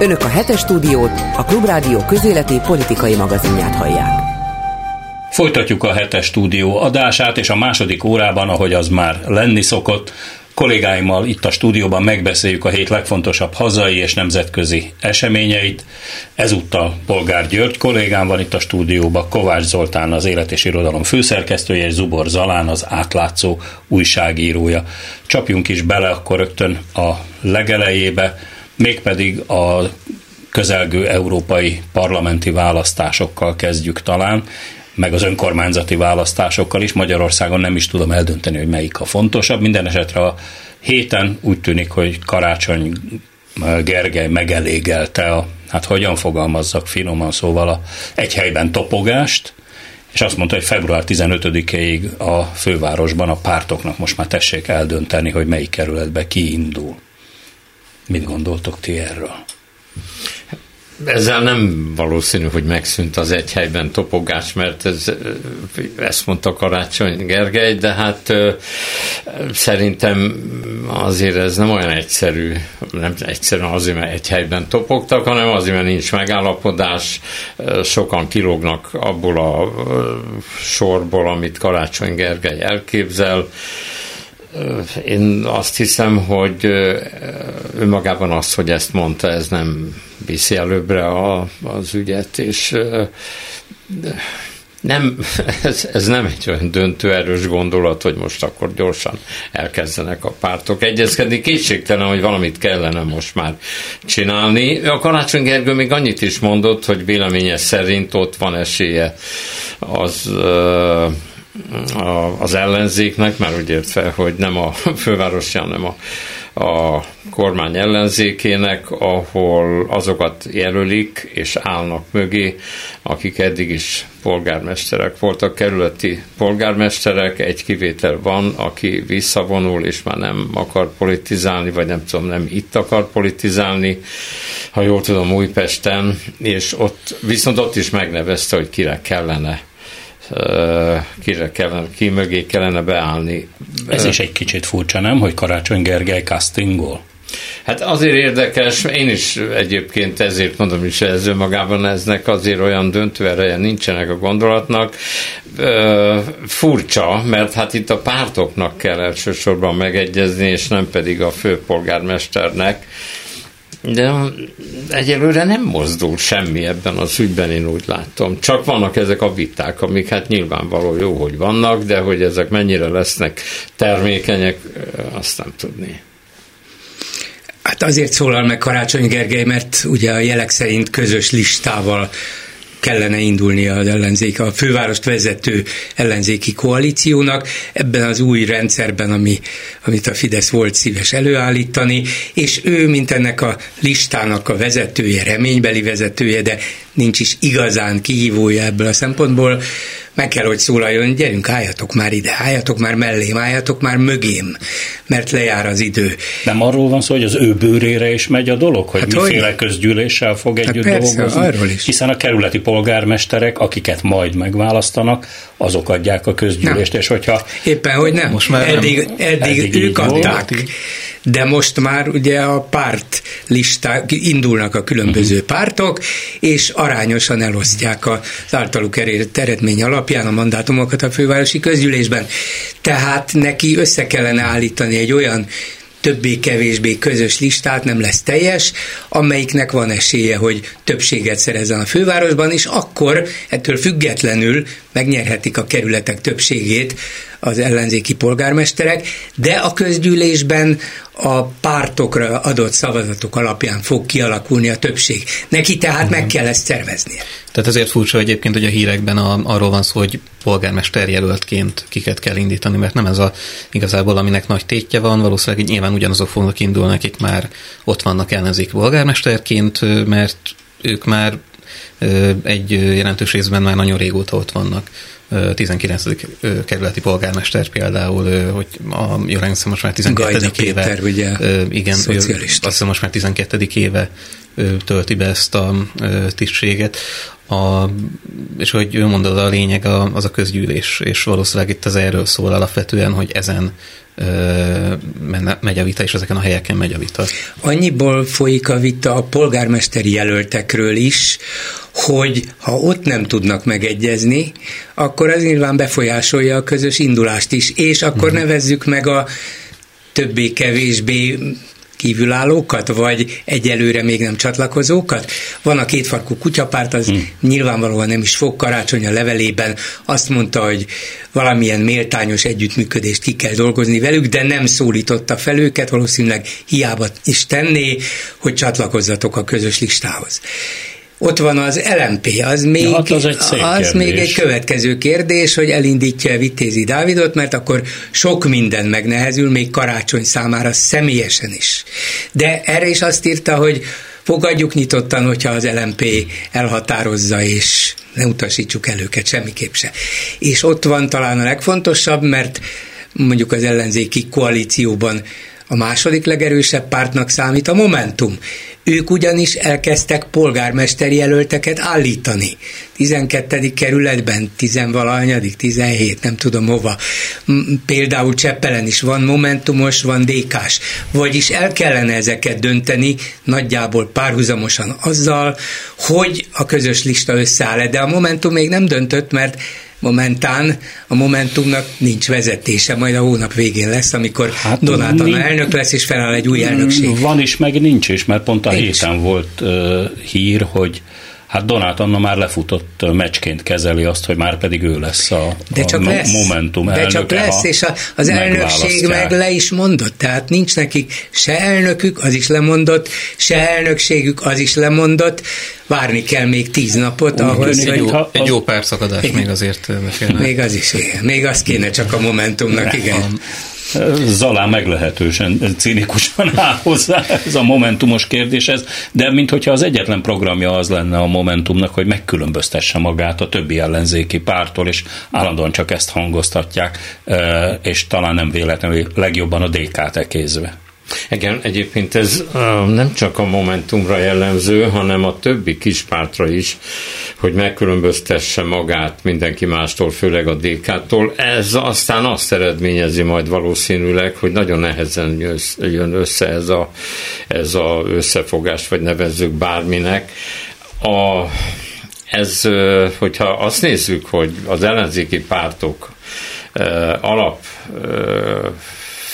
Önök a hetes stúdiót, a Klubrádió közéleti politikai magazinját hallják. Folytatjuk a hetes stúdió adását, és a második órában, ahogy az már lenni szokott, kollégáimmal itt a stúdióban megbeszéljük a hét legfontosabb hazai és nemzetközi eseményeit. Ezúttal Polgár György kollégám van itt a stúdióban, Kovács Zoltán az Élet és Irodalom főszerkesztője, és Zubor Zalán az átlátszó újságírója. Csapjunk is bele akkor rögtön a legelejébe, mégpedig a közelgő európai parlamenti választásokkal kezdjük talán, meg az önkormányzati választásokkal is. Magyarországon nem is tudom eldönteni, hogy melyik a fontosabb. Minden esetre a héten úgy tűnik, hogy Karácsony Gergely megelégelte a, hát hogyan fogalmazzak finoman szóval a egy helyben topogást, és azt mondta, hogy február 15-ig a fővárosban a pártoknak most már tessék eldönteni, hogy melyik kerületbe kiindul. Mit gondoltok ti erről? Ezzel nem valószínű, hogy megszűnt az egy helyben topogás, mert ez, ezt mondta Karácsony Gergely, de hát szerintem azért ez nem olyan egyszerű, nem egyszerűen azért, mert egy helyben topogtak, hanem azért, mert nincs megállapodás, sokan kilógnak abból a sorból, amit Karácsony Gergely elképzel, én azt hiszem, hogy önmagában az, hogy ezt mondta, ez nem viszi előbbre a, az ügyet, és nem, ez, ez nem egy olyan döntő erős gondolat, hogy most akkor gyorsan elkezdenek a pártok egyezkedni. Kétségtelen, hogy valamit kellene most már csinálni. A Karácsony Gergő még annyit is mondott, hogy véleménye szerint ott van esélye az az ellenzéknek, már úgy értve, hogy nem a fővárosi, hanem a, a kormány ellenzékének, ahol azokat jelölik és állnak mögé, akik eddig is polgármesterek voltak, kerületi polgármesterek, egy kivétel van, aki visszavonul, és már nem akar politizálni, vagy nem tudom, nem itt akar politizálni, ha jól tudom, Újpesten, és ott, viszont ott is megnevezte, hogy kire kellene kire kellene, ki mögé kellene beállni. Ez is egy kicsit furcsa, nem, hogy Karácsony Gergely castingol? Hát azért érdekes, én is egyébként ezért mondom is, ez önmagában eznek azért olyan döntő ereje nincsenek a gondolatnak. Furcsa, mert hát itt a pártoknak kell elsősorban megegyezni, és nem pedig a főpolgármesternek de egyelőre nem mozdul semmi ebben az ügyben, én úgy látom. Csak vannak ezek a viták, amik hát nyilvánvaló jó, hogy vannak, de hogy ezek mennyire lesznek termékenyek, azt nem tudni. Hát azért szólal meg Karácsony Gergely, mert ugye a jelek szerint közös listával kellene indulnia az ellenzék, a fővárost vezető ellenzéki koalíciónak ebben az új rendszerben, ami, amit a Fidesz volt szíves előállítani, és ő, mint ennek a listának a vezetője, reménybeli vezetője, de nincs is igazán kihívója ebből a szempontból, meg kell, hogy szólaljon, gyerünk, álljatok már ide, álljatok már mellém, álljatok már mögém, mert lejár az idő. Nem arról van szó, hogy az ő bőrére is megy a dolog, hogy hát miféle hogy? közgyűléssel fog hát együtt persze, dolgozni? Arról is. Hiszen a kerületi polgármesterek, akiket majd megválasztanak, azok adják a közgyűlést, nem. és hogyha... Éppen, hogy nem. Most már eddig, nem. eddig, eddig ők adták. Volt de most már ugye a párt listák, indulnak a különböző uh-huh. pártok, és arányosan elosztják az általuk elért eredmény alapján a mandátumokat a fővárosi közgyűlésben. Tehát neki össze kellene állítani egy olyan többé-kevésbé közös listát, nem lesz teljes, amelyiknek van esélye, hogy többséget szerezzen a fővárosban, és akkor ettől függetlenül megnyerhetik a kerületek többségét az ellenzéki polgármesterek, de a közgyűlésben a pártokra adott szavazatok alapján fog kialakulni a többség. Neki tehát uh-huh. meg kell ezt szerveznie. Tehát ezért furcsa egyébként, hogy a hírekben a, arról van szó, hogy polgármester jelöltként kiket kell indítani, mert nem ez a igazából, aminek nagy tétje van, valószínűleg nyilván ugyanazok fognak indulni, akik már ott vannak ellenzéki polgármesterként, mert ők már egy jelentős részben már nagyon régóta ott vannak. 19. kerületi polgármester például, hogy a Jorensz most már 12. Gajda éve. Péter, ugye, igen, azt hiszem most már 12. éve tölti be ezt a tisztséget. A, és hogy ő mondod, a lényeg az a közgyűlés, és valószínűleg itt az erről szól alapvetően, hogy ezen megy a vita, és ezeken a helyeken megy a vita. Annyiból folyik a vita a polgármesteri jelöltekről is, hogy ha ott nem tudnak megegyezni, akkor ez nyilván befolyásolja a közös indulást is, és akkor uh-huh. nevezzük meg a többé-kevésbé kívülállókat, vagy egyelőre még nem csatlakozókat. Van a kétfarkú kutyapárt, az hmm. nyilvánvalóan nem is fog karácsony a levelében. Azt mondta, hogy valamilyen méltányos együttműködést ki kell dolgozni velük, de nem szólította fel őket, valószínűleg hiába is tenné, hogy csatlakozzatok a közös listához. Ott van az LMP, az még, ja, hát az, egy az még egy következő kérdés, hogy elindítja Vitézi Dávidot, mert akkor sok minden megnehezül, még karácsony számára személyesen is. De erre is azt írta, hogy fogadjuk nyitottan, hogyha az LMP elhatározza, és ne utasítsuk el őket semmiképp se. És ott van talán a legfontosabb, mert mondjuk az ellenzéki koalícióban a második legerősebb pártnak számít a Momentum. Ők ugyanis elkezdtek polgármesteri jelölteket állítani. 12. kerületben, 10 valahanyadik, 17, nem tudom hova. Például Cseppelen is van momentumos, van dékás. Vagyis el kellene ezeket dönteni nagyjából párhuzamosan azzal, hogy a közös lista összeáll. De a Momentum még nem döntött, mert momentán a Momentumnak nincs vezetése, majd a hónap végén lesz, amikor hát Donát Anna elnök lesz, és feláll egy új elnökség. Van is, meg nincs is, mert pont a nincs. héten volt uh, hír, hogy Hát Donát Anna már lefutott meccsként kezeli azt, hogy már pedig ő lesz a, de csak a lesz, Momentum De elnöke, csak lesz, és a, az elnökség meg le is mondott, tehát nincs nekik se elnökük, az is lemondott, se elnökségük, az is lemondott, várni kell még tíz napot ahhoz, hogy... Egy jó, egy jó pár szakadás igen. még azért Még az is, igen. Még az kéne csak a Momentumnak, igen. Zalán meglehetősen cinikusan áll hozzá ez a momentumos kérdéshez, de minthogyha az egyetlen programja az lenne a Momentumnak, hogy megkülönböztesse magát a többi ellenzéki pártól, és állandóan csak ezt hangoztatják, és talán nem véletlenül legjobban a DK-t ekézve. Igen, egyébként ez nem csak a Momentumra jellemző, hanem a többi kispártra is, hogy megkülönböztesse magát mindenki mástól, főleg a DK-tól. Ez aztán azt eredményezi majd valószínűleg, hogy nagyon nehezen jön össze ez a, ez a összefogás, vagy nevezzük bárminek. A, ez, hogyha azt nézzük, hogy az ellenzéki pártok alap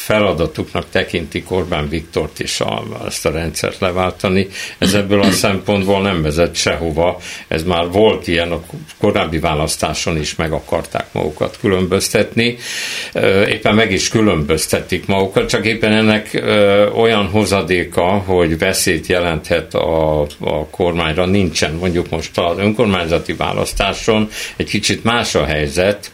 feladatuknak tekintik Orbán Viktort is a, ezt a rendszert leváltani. Ez ebből a szempontból nem vezet sehova. Ez már volt ilyen a korábbi választáson is meg akarták magukat különböztetni. Éppen meg is különböztetik magukat, csak éppen ennek olyan hozadéka, hogy veszélyt jelenthet a, a kormányra nincsen. Mondjuk most az önkormányzati választáson egy kicsit más a helyzet,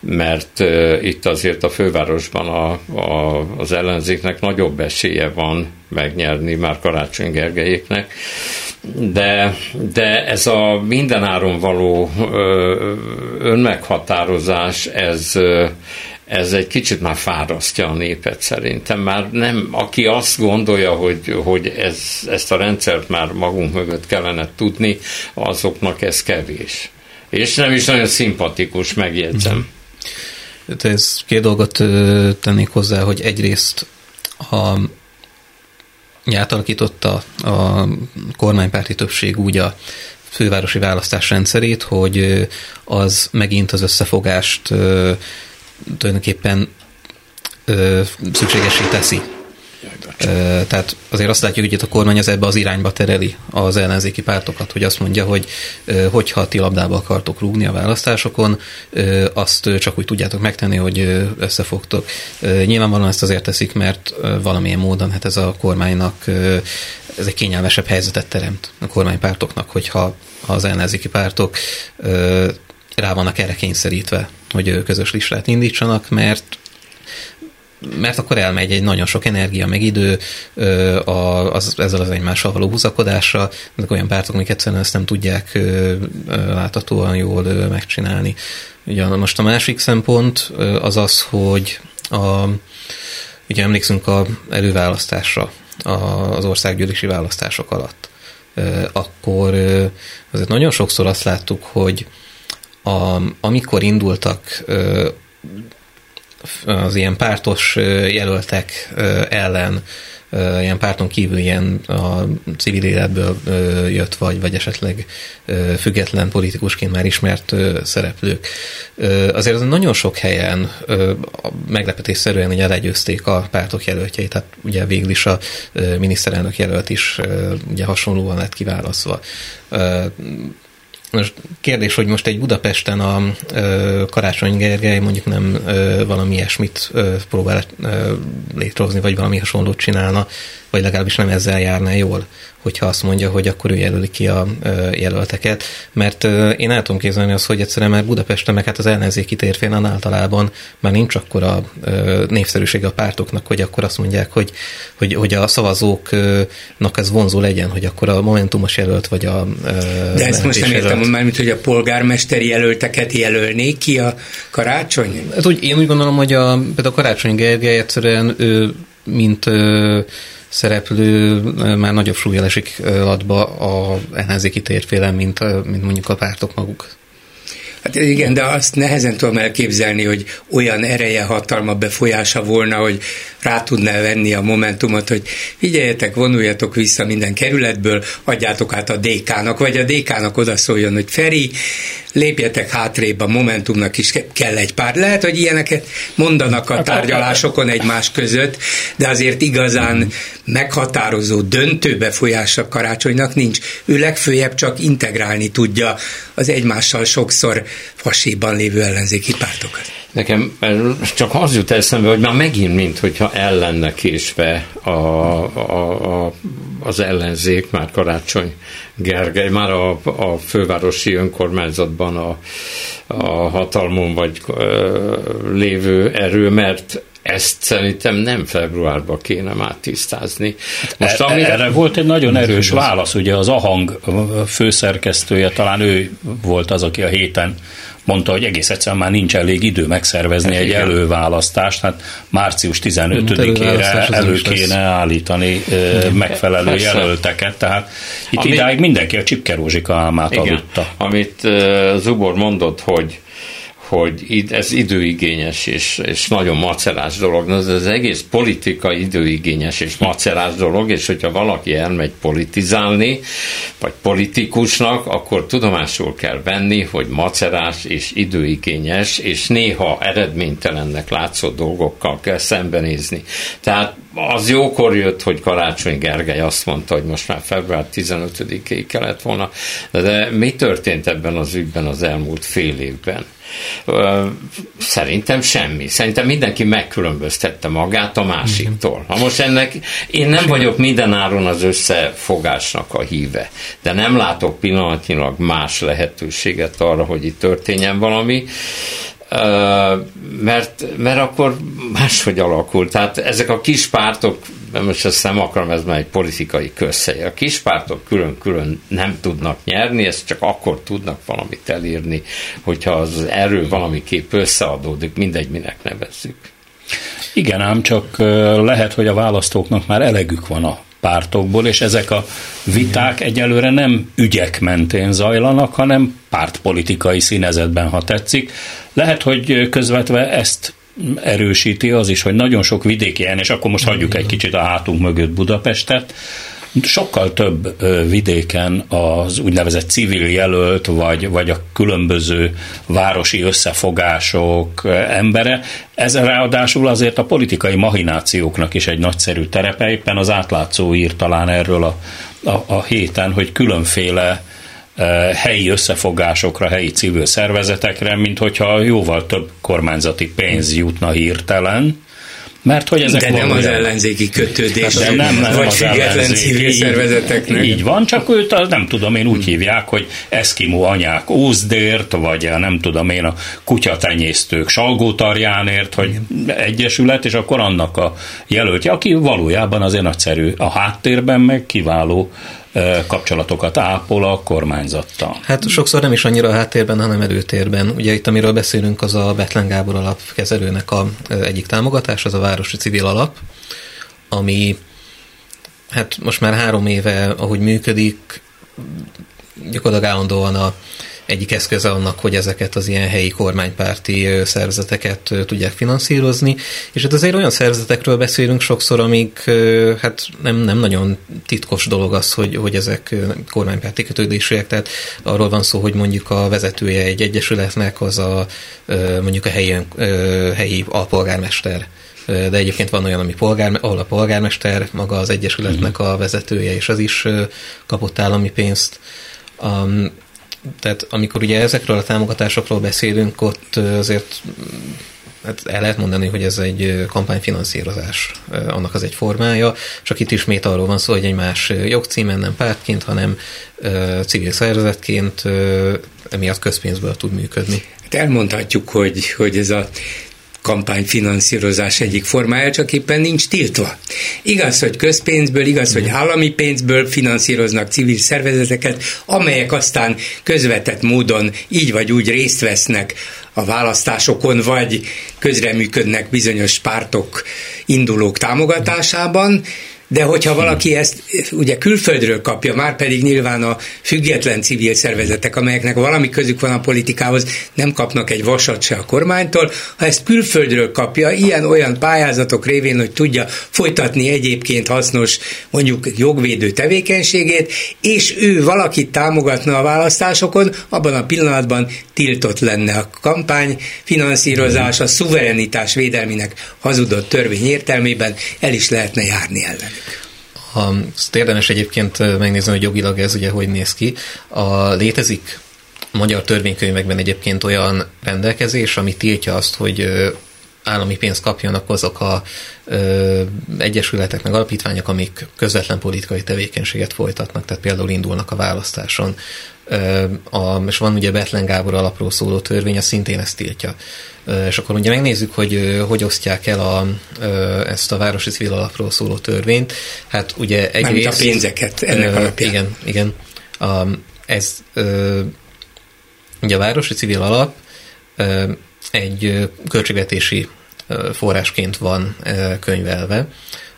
mert itt azért a fővárosban a, a az ellenzéknek nagyobb esélye van megnyerni már Karácsony Gergelyéknek, de, de ez a mindenáron való önmeghatározás, ez, ez egy kicsit már fárasztja a népet szerintem. Már nem, aki azt gondolja, hogy, hogy ez, ezt a rendszert már magunk mögött kellene tudni, azoknak ez kevés. És nem is nagyon szimpatikus, megjegyzem. Mm-hmm. Ez két dolgot tennék hozzá, hogy egyrészt a átalakította a kormánypárti többség úgy a fővárosi választás rendszerét, hogy az megint az összefogást tulajdonképpen szükségesé teszi tehát azért azt látjuk, hogy itt a kormány az ebbe az irányba tereli az ellenzéki pártokat, hogy azt mondja, hogy hogyha ti labdába akartok rúgni a választásokon, azt csak úgy tudjátok megtenni, hogy összefogtok. Nyilvánvalóan ezt azért teszik, mert valamilyen módon hát ez a kormánynak ez egy kényelmesebb helyzetet teremt a kormánypártoknak, hogyha az ellenzéki pártok rá vannak erre kényszerítve, hogy közös listát indítsanak, mert mert akkor elmegy egy nagyon sok energia, meg idő az, ezzel az egymással való húzakodásra, ezek olyan pártok, amik egyszerűen ezt nem tudják láthatóan jól megcsinálni. Ugye most a másik szempont az az, hogy a, ugye emlékszünk a előválasztásra az országgyűlési választások alatt akkor azért nagyon sokszor azt láttuk, hogy a, amikor indultak az ilyen pártos jelöltek ellen ilyen párton kívül ilyen a civil életből jött, vagy, vagy esetleg független politikusként már ismert szereplők. Azért az nagyon sok helyen meglepetésszerűen ugye legyőzték a pártok jelöltjeit, tehát ugye végül is a miniszterelnök jelölt is ugye hasonlóan lett kiválasztva. Most kérdés, hogy most egy Budapesten a ö, Karácsony Gergely mondjuk nem ö, valami ilyesmit ö, próbál ö, létrehozni, vagy valami hasonlót csinálna, vagy legalábbis nem ezzel járna jól hogyha azt mondja, hogy akkor ő jelöli ki a jelölteket. Mert én el tudom képzelni azt, hogy egyszerűen már Budapesten, meg hát az ellenzéki térfélen általában már nincs akkor a népszerűsége a pártoknak, hogy akkor azt mondják, hogy, hogy, hogy a szavazóknak ez vonzó legyen, hogy akkor a momentumos jelölt, vagy a De ezt most nem értem, mármint, hogy a polgármesteri jelölteket jelölnék ki a karácsony? Hát, úgy, én úgy gondolom, hogy a, például a Karácsony Gergely egyszerűen ő, mint szereplő már nagyobb súlya esik adba a ellenzéki térfélen, mint, mint mondjuk a pártok maguk. Hát igen, de azt nehezen tudom elképzelni, hogy olyan ereje, hatalma, befolyása volna, hogy rá tudná venni a momentumot, hogy figyeljetek, vonuljatok vissza minden kerületből, adjátok át a DK-nak, vagy a DK-nak odaszóljon, hogy Feri, lépjetek hátrébb, a Momentumnak is kell egy pár. Lehet, hogy ilyeneket mondanak a tárgyalásokon egymás között, de azért igazán meghatározó, döntő befolyása karácsonynak nincs. Ő legfőjebb csak integrálni tudja az egymással sokszor faséban lévő ellenzéki pártokat. Nekem csak az jut eszembe, hogy már megint, mint hogyha ellenne késve a, a, a, az ellenzék, már Karácsony Gergely, már a, a fővárosi önkormányzatban a, a hatalmon vagy ö, lévő erő, mert ezt szerintem nem februárban kéne már tisztázni. Most, e, amire... Erre volt egy nagyon erős válasz, ugye az Ahang főszerkesztője, talán ő volt az, aki a héten mondta, hogy egész egyszerűen már nincs elég idő megszervezni hát egy igen. előválasztást, hát március 15-ére elő kéne állítani igen. megfelelő Persze. jelölteket, tehát itt Ami, idáig mindenki a Csipkerózsika álmát igen, aludta. Amit Zubor mondott, hogy hogy ez időigényes és, és nagyon macerás dolog. Ez az egész politika időigényes és macerás dolog, és hogyha valaki elmegy politizálni, vagy politikusnak, akkor tudomásul kell venni, hogy macerás és időigényes, és néha eredménytelennek látszó dolgokkal kell szembenézni. Tehát az jókor jött, hogy Karácsony Gergely azt mondta, hogy most már február 15-ig kellett volna, de mi történt ebben az ügyben az elmúlt fél évben? Szerintem semmi. Szerintem mindenki megkülönböztette magát a másiktól. Ha most ennek, én nem vagyok mindenáron az összefogásnak a híve, de nem látok pillanatnyilag más lehetőséget arra, hogy itt történjen valami mert, mert akkor máshogy alakul. Tehát ezek a kis pártok, most ezt nem akarom, ez már egy politikai közhely. A kis pártok külön-külön nem tudnak nyerni, ezt csak akkor tudnak valamit elírni, hogyha az erő valamiképp összeadódik, mindegy, minek nevezzük. Igen, ám csak lehet, hogy a választóknak már elegük van a pártokból, és ezek a viták egyelőre nem ügyek mentén zajlanak, hanem pártpolitikai színezetben, ha tetszik. Lehet, hogy közvetve ezt erősíti az is, hogy nagyon sok vidéki és akkor most hagyjuk egy kicsit a hátunk mögött Budapestet, sokkal több vidéken az úgynevezett civil jelölt, vagy, vagy a különböző városi összefogások embere. Ez ráadásul azért a politikai mahinációknak is egy nagyszerű terepe, éppen az átlátszó ír talán erről a, a, a héten, hogy különféle helyi összefogásokra, helyi civil szervezetekre, mint hogyha jóval több kormányzati pénz jutna hirtelen, mert hogy ezek De nem az ellenzéki kötődés, de nem, nem vagy független civil szervezeteknek. Így van, csak őt nem tudom én úgy hívják, hogy Eszkimó anyák Ózdért, vagy nem tudom én a kutyatenyésztők Salgótarjánért, hogy egyesület, és akkor annak a jelöltje, aki valójában azért nagyszerű a háttérben, meg kiváló kapcsolatokat ápol a kormányzattal. Hát sokszor nem is annyira a háttérben, hanem előtérben. Ugye itt, amiről beszélünk, az a Betlen Gábor alapkezelőnek a egyik támogatás, az a Városi Civil Alap, ami hát most már három éve, ahogy működik, gyakorlatilag állandóan a egyik eszköze annak, hogy ezeket az ilyen helyi kormánypárti szervezeteket tudják finanszírozni, és hát azért olyan szervezetekről beszélünk sokszor, amik hát nem, nem nagyon titkos dolog az, hogy, hogy ezek kormánypárti kötődésűek, tehát arról van szó, hogy mondjuk a vezetője egy egyesületnek az a mondjuk a helyi, helyi alpolgármester de egyébként van olyan, ami polgár, ahol a polgármester maga az egyesületnek a vezetője, és az is kapott állami pénzt. Um, tehát amikor ugye ezekről a támogatásokról beszélünk, ott azért hát el lehet mondani, hogy ez egy kampányfinanszírozás, annak az egy formája, csak itt ismét arról van szó, hogy egy más jogcímen, nem pártként, hanem civil szervezetként emiatt közpénzből tud működni. Hát elmondhatjuk, hogy, hogy ez a kampányfinanszírozás egyik formája, csak éppen nincs tiltva. Igaz, hogy közpénzből, igaz, hogy állami pénzből finanszíroznak civil szervezeteket, amelyek aztán közvetett módon így vagy úgy részt vesznek a választásokon, vagy közreműködnek bizonyos pártok, indulók támogatásában, de hogyha valaki ezt ugye külföldről kapja, már pedig nyilván a független civil szervezetek, amelyeknek valami közük van a politikához, nem kapnak egy vasat se a kormánytól, ha ezt külföldről kapja, ilyen-olyan pályázatok révén, hogy tudja folytatni egyébként hasznos, mondjuk jogvédő tevékenységét, és ő valakit támogatna a választásokon, abban a pillanatban tiltott lenne a kampány finanszírozás, a szuverenitás védelminek hazudott törvény értelmében el is lehetne járni ellen. A, azt érdemes egyébként megnézni, hogy jogilag ez ugye hogy néz ki. A, létezik magyar törvénykönyvekben egyébként olyan rendelkezés, ami tiltja azt, hogy állami pénzt kapjanak azok a ö, egyesületek, meg alapítványok, amik közvetlen politikai tevékenységet folytatnak, tehát például indulnak a választáson. A, és van ugye Betlen Gábor alapról szóló törvény, az szintén ezt tiltja. És akkor ugye megnézzük, hogy hogy osztják el a, ezt a városi civil alapról szóló törvényt. Hát ugye egyrészt... a pénzeket ennek alapján. Igen, igen. A, ez ugye a városi civil alap egy költségvetési forrásként van könyvelve.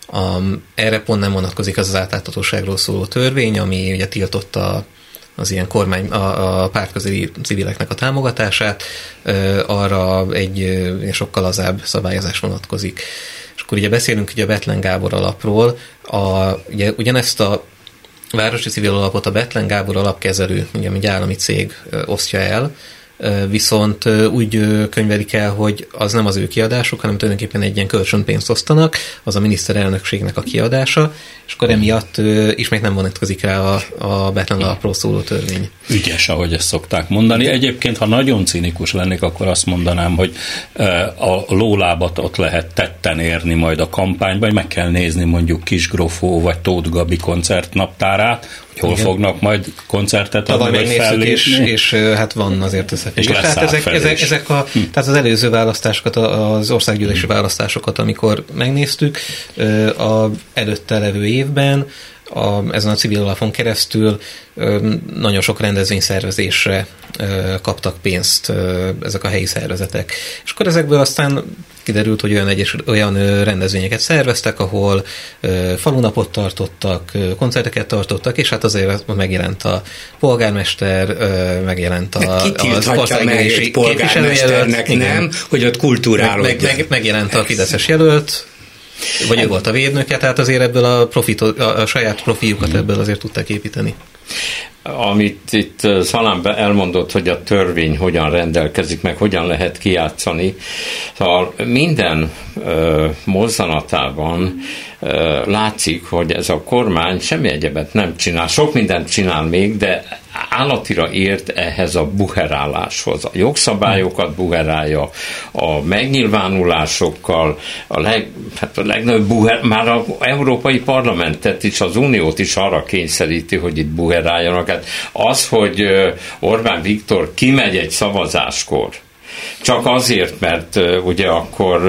A, erre pont nem vonatkozik az az átláthatóságról szóló törvény, ami ugye tiltotta az ilyen kormány, a, a pártközeli civileknek a támogatását, arra egy sokkal lazább szabályozás vonatkozik. És akkor ugye beszélünk ugye a Betlen Gábor alapról, a, ugye, ugyanezt a városi civil alapot a Betlen Gábor alapkezelő, ugye egy állami cég osztja el, viszont úgy könyvelik el, hogy az nem az ő kiadásuk, hanem tulajdonképpen egy ilyen kölcsönpénzt osztanak, az a miniszterelnökségnek a kiadása, és akkor emiatt ismét nem vonatkozik rá a, a Betlen alapról szóló törvény. Ügyes, ahogy ezt szokták mondani. Egyébként, ha nagyon cinikus lennék, akkor azt mondanám, hogy a lólábat ott lehet tetten érni majd a kampányban, vagy meg kell nézni mondjuk Kisgrofó vagy Tóth Gabi koncertnaptárát, hol Igen. fognak majd koncertet adni, vagy fellépni. És, és hát van azért összefüggés. Tehát ezek, ezek, ezek a, hm. tehát az előző választásokat, az országgyűlési hm. választásokat, amikor megnéztük, a előtte levő évben, a, ezen a civil alapon keresztül nagyon sok rendezvényszervezésre kaptak pénzt ezek a helyi szervezetek. És akkor ezekből aztán kiderült, hogy olyan, egyes, olyan rendezvényeket szerveztek, ahol falunapot tartottak, koncerteket tartottak, és hát azért megjelent a polgármester, megjelent a, az országgyűlési polgármesternek nem, hogy ott kultúrálódjon. Meg, meg, megjelent a Fideszes jelölt, vagy ő volt a védnöke, tehát azért ebből a, profit, a, saját profiukat mm. ebből azért tudták építeni. Amit itt Szalám elmondott, hogy a törvény hogyan rendelkezik, meg hogyan lehet kijátszani. Szóval minden ö, mozzanatában ö, látszik, hogy ez a kormány semmi egyebet nem csinál. Sok mindent csinál még, de állatira ért ehhez a buheráláshoz. A jogszabályokat buherálja, a megnyilvánulásokkal, a, leg, hát a legnagyobb buher, már az Európai Parlamentet is, az Uniót is arra kényszeríti, hogy itt buheráljanak. Hát az, hogy Orbán Viktor kimegy egy szavazáskor, csak azért, mert ugye akkor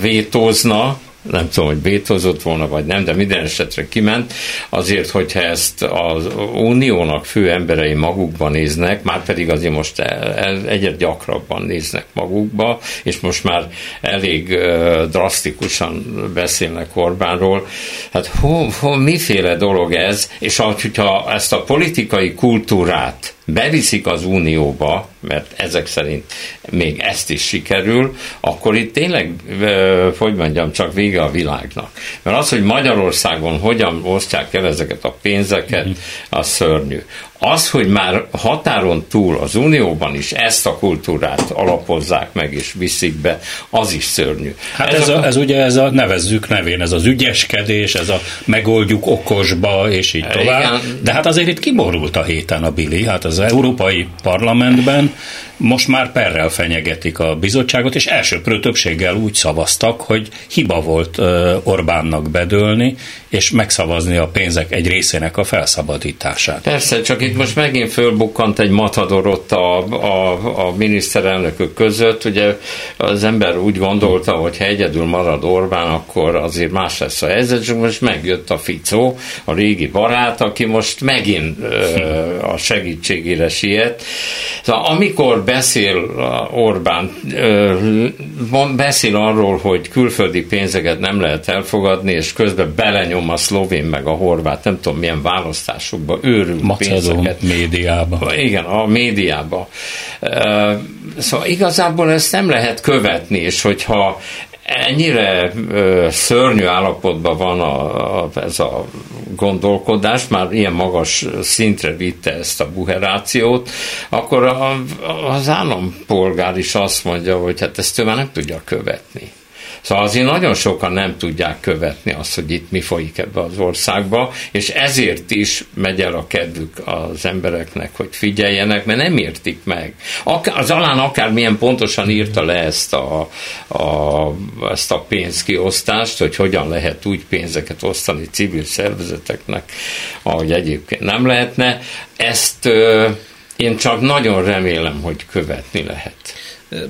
vétózna, nem tudom, hogy bétozott volna, vagy nem, de minden esetre kiment, azért, hogyha ezt az uniónak fő emberei magukban néznek, már pedig azért most egyre gyakrabban néznek magukba, és most már elég drasztikusan beszélnek Orbánról. Hát ho, ho, miféle dolog ez, és hogyha ezt a politikai kultúrát beviszik az unióba, mert ezek szerint még ezt is sikerül, akkor itt tényleg, hogy mondjam, csak vége a világnak. Mert az, hogy Magyarországon hogyan osztják el ezeket a pénzeket, az szörnyű. Az, hogy már határon túl az Unióban is ezt a kultúrát alapozzák meg és viszik be, az is szörnyű. Hát ez, ez, a, ez ugye ez a nevezzük nevén, ez az ügyeskedés, ez a megoldjuk okosba, és így tovább. Igen. De hát azért itt kiborult a héten a Bili, hát az Európai Parlamentben most már perrel fenyegetik a bizottságot, és elsőprő többséggel úgy szavaztak, hogy hiba volt Orbánnak bedőlni, és megszavazni a pénzek egy részének a felszabadítását. Persze, csak itt most megint fölbukkant egy matador ott a, a, a miniszterelnökök között. Ugye az ember úgy gondolta, hogy ha egyedül marad Orbán, akkor azért más lesz a helyzet, csak most megjött a Ficó, a régi barát, aki most megint ö, a segítségére siet. Szóval amikor beszél Orbán, beszél arról, hogy külföldi pénzeket nem lehet elfogadni, és közben belenyom a szlovén meg a horvát, nem tudom milyen választásokba őrült Macedon pénzeket. médiába. Igen, a médiába. Szóval igazából ezt nem lehet követni, és hogyha ennyire ö, szörnyű állapotban van a, a, ez a gondolkodás, már ilyen magas szintre vitte ezt a buherációt, akkor a, az állampolgár is azt mondja, hogy hát ezt ő már nem tudja követni. Szóval azért nagyon sokan nem tudják követni azt, hogy itt mi folyik ebbe az országba, és ezért is megy el a kedvük az embereknek, hogy figyeljenek, mert nem értik meg. Az alán akármilyen pontosan írta le ezt a, a, ezt a pénzkiosztást, hogy hogyan lehet úgy pénzeket osztani civil szervezeteknek, ahogy egyébként nem lehetne. Ezt én csak nagyon remélem, hogy követni lehet.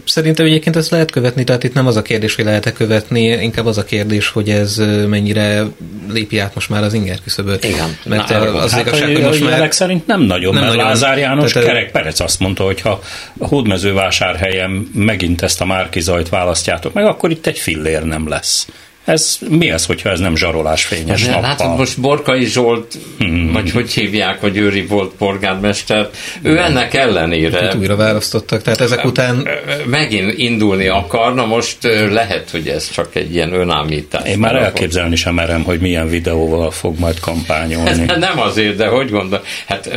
Szerintem egyébként ezt lehet követni, tehát itt nem az a kérdés, hogy lehet-e követni, inkább az a kérdés, hogy ez mennyire lépi át most már az inger küszöböt. Igen. Mert Na, az hát igazság, hogy most már... szerint nem nagyon, nem mert nagyon. Lázár János tehát, Kerek Perec azt mondta, hogy ha a hódmezővásárhelyen megint ezt a Márkizajt választjátok meg, akkor itt egy fillér nem lesz. Ez mi ez, hogyha ez nem zsarolás fényes nappal? Látod, most Borkai Zsolt, hmm. vagy hogy hívják, vagy Őri volt polgármester, ő De. ennek ellenére... Itt újra választottak, tehát ezek után... Megint indulni akarna, most lehet, hogy ez csak egy ilyen önállítás. Én már elképzelni sem merem, hogy milyen videóval fog majd kampányolni. nem azért, de hogy gondol, hát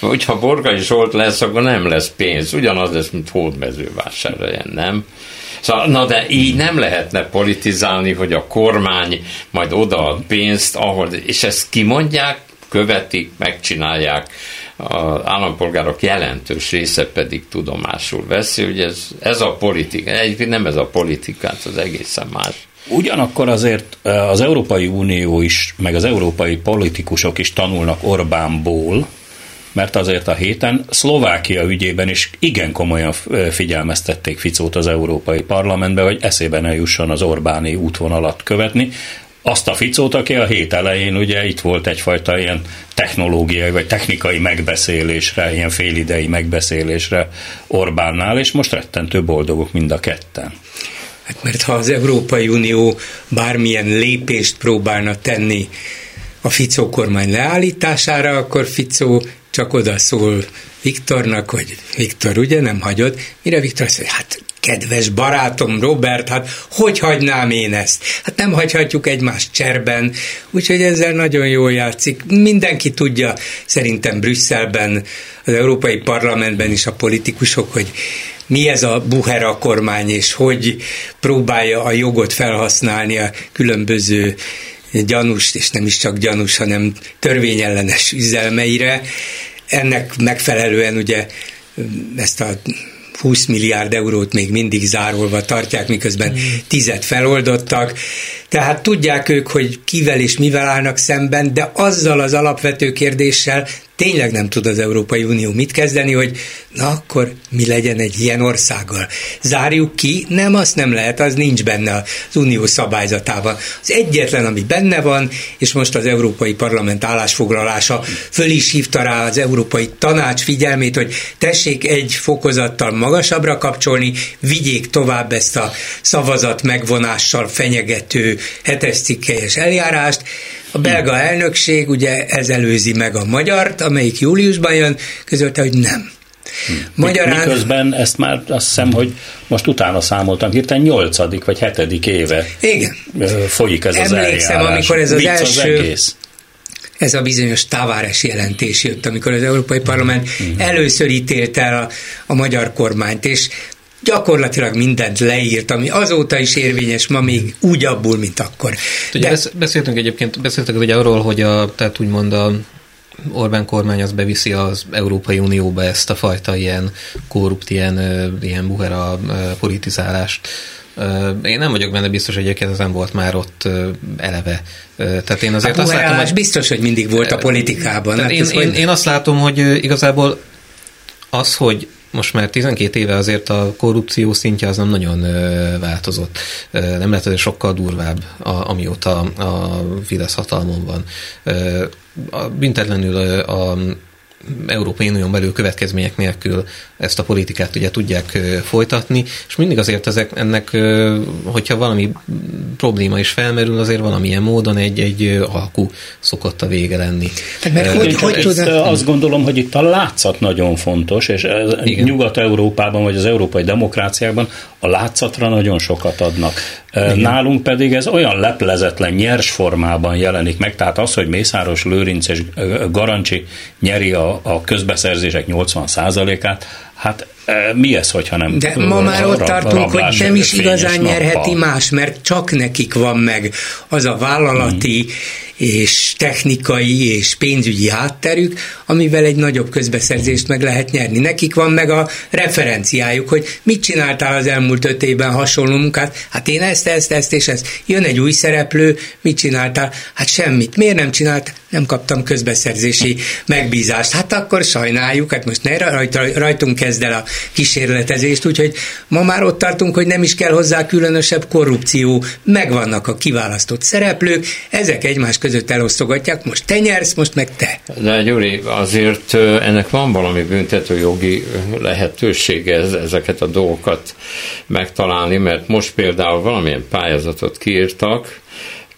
hogyha Borkai Zsolt lesz, akkor nem lesz pénz. Ugyanaz lesz, mint hódmezővásárhelyen, nem? Szóval, na de így nem lehetne politizálni, hogy a kormány majd odaad pénzt, ahol, és ezt kimondják, követik, megcsinálják, az állampolgárok jelentős része pedig tudomásul veszi, hogy ez, ez a politika, egyébként nem ez a politikát, az egészen más. Ugyanakkor azért az Európai Unió is, meg az európai politikusok is tanulnak Orbánból, mert azért a héten Szlovákia ügyében is igen komolyan figyelmeztették Ficót az Európai Parlamentbe, hogy eszébe ne jusson az Orbáni útvonalat követni. Azt a Ficót, aki a hét elején ugye itt volt egyfajta ilyen technológiai vagy technikai megbeszélésre, ilyen félidei megbeszélésre Orbánnál, és most rettentő boldogok mind a ketten. Hát mert ha az Európai Unió bármilyen lépést próbálna tenni a Ficó kormány leállítására, akkor Ficó csak oda szól Viktornak, hogy Viktor, ugye nem hagyod? Mire Viktor azt mondja, hát kedves barátom Robert, hát hogy hagynám én ezt? Hát nem hagyhatjuk egymást cserben, úgyhogy ezzel nagyon jól játszik. Mindenki tudja, szerintem Brüsszelben, az Európai Parlamentben is a politikusok, hogy mi ez a Buhera kormány, és hogy próbálja a jogot felhasználni a különböző gyanús, és nem is csak gyanús, hanem törvényellenes üzelmeire. Ennek megfelelően ugye ezt a 20 milliárd eurót még mindig zárolva tartják, miközben tizet feloldottak. Tehát tudják ők, hogy kivel és mivel állnak szemben, de azzal az alapvető kérdéssel tényleg nem tud az Európai Unió mit kezdeni, hogy na akkor mi legyen egy ilyen országgal. Zárjuk ki? Nem, azt nem lehet, az nincs benne az unió szabályzatában. Az egyetlen, ami benne van, és most az Európai Parlament állásfoglalása föl is hívta rá az Európai Tanács figyelmét, hogy tessék egy fokozattal magasabbra kapcsolni, vigyék tovább ezt a szavazat megvonással fenyegető hetes cikkelyes eljárást. A belga elnökség ugye ez előzi meg a magyart, amelyik júliusban jön, közölte, hogy nem. Magyarán... Miközben ezt már azt hiszem, hogy most utána számoltam, hirtelen nyolcadik vagy hetedik éve Igen. folyik ez Emlékszem, az eljárás. amikor ez az Vicc első... Az egész ez a bizonyos Tavares jelentés jött, amikor az Európai Parlament mm-hmm. először ítélt el a, a magyar kormányt, és gyakorlatilag mindent leírt, ami azóta is érvényes, ma még úgy abból, mint akkor. Ugye De... beszéltünk egyébként, beszéltek ugye arról, hogy a, tehát úgymond a Orbán kormány az beviszi az Európai Unióba ezt a fajta ilyen korrupt, ilyen, ilyen buhera politizálást. Én nem vagyok benne biztos, hogy egyébként ez nem volt már ott eleve. Tehát én azért a azt látom, hogy biztos, hogy mindig volt a politikában. Hát én, én, hogy... én azt látom, hogy igazából az, hogy most már 12 éve azért a korrupció szintje az nem nagyon változott. Nem lehet, hogy sokkal durvább, amióta a Fidesz hatalmon van. Büntetlenül a Európai Unión belül következmények nélkül ezt a politikát ugye tudják folytatni, és mindig azért ezek, ennek, hogyha valami probléma is felmerül, azért valamilyen módon egy, egy alkú szokott a vége lenni. Hát mert hogy, hogy tud... Azt gondolom, hogy itt a látszat nagyon fontos, és Nyugat-Európában, vagy az európai demokráciákban a látszatra nagyon sokat adnak. Igen. Nálunk pedig ez olyan leplezetlen, nyers formában jelenik meg, tehát az, hogy Mészáros Lőrinc és Garancsi nyeri a, a közbeszerzések 80%-át, hát mi ez, hogyha nem De ma már ott tartunk, hogy nem is igazán nyerheti más, mert csak nekik van meg az a vállalati hmm és technikai és pénzügyi hátterük, amivel egy nagyobb közbeszerzést meg lehet nyerni. Nekik van meg a referenciájuk, hogy mit csináltál az elmúlt öt évben hasonló munkát, hát én ezt, ezt, ezt és ezt. Jön egy új szereplő, mit csináltál? Hát semmit. Miért nem csinált? Nem kaptam közbeszerzési megbízást. Hát akkor sajnáljuk, hát most ne rajt, rajtunk kezd el a kísérletezést, úgyhogy ma már ott tartunk, hogy nem is kell hozzá különösebb korrupció, megvannak a kiválasztott szereplők, ezek egymás között elosztogatják, most te nyersz, most meg te. De Gyuri, azért ennek van valami büntető jogi lehetősége ezeket a dolgokat megtalálni, mert most például valamilyen pályázatot kiírtak,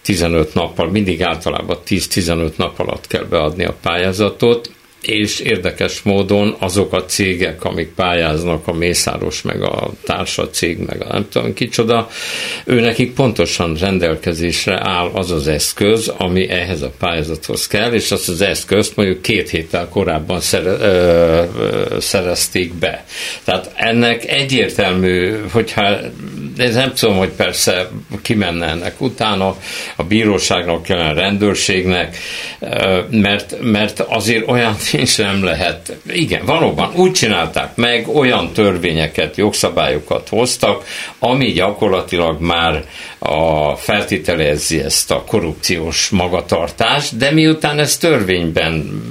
15 nappal, mindig általában 10-15 nap alatt kell beadni a pályázatot, és érdekes módon azok a cégek, amik pályáznak, a Mészáros, meg a társa cég, meg a nem tudom kicsoda, ő nekik pontosan rendelkezésre áll az az eszköz, ami ehhez a pályázathoz kell, és azt az eszközt mondjuk két héttel korábban szere, ö, ö, szerezték be. Tehát ennek egyértelmű, hogyha de nem tudom, hogy persze kimenne ennek utána, a bíróságnak a rendőrségnek, mert, mert azért olyan nincs nem lehet. Igen, valóban úgy csinálták meg, olyan törvényeket, jogszabályokat hoztak, ami gyakorlatilag már a feltételezi ezt a korrupciós magatartást, de miután ezt törvényben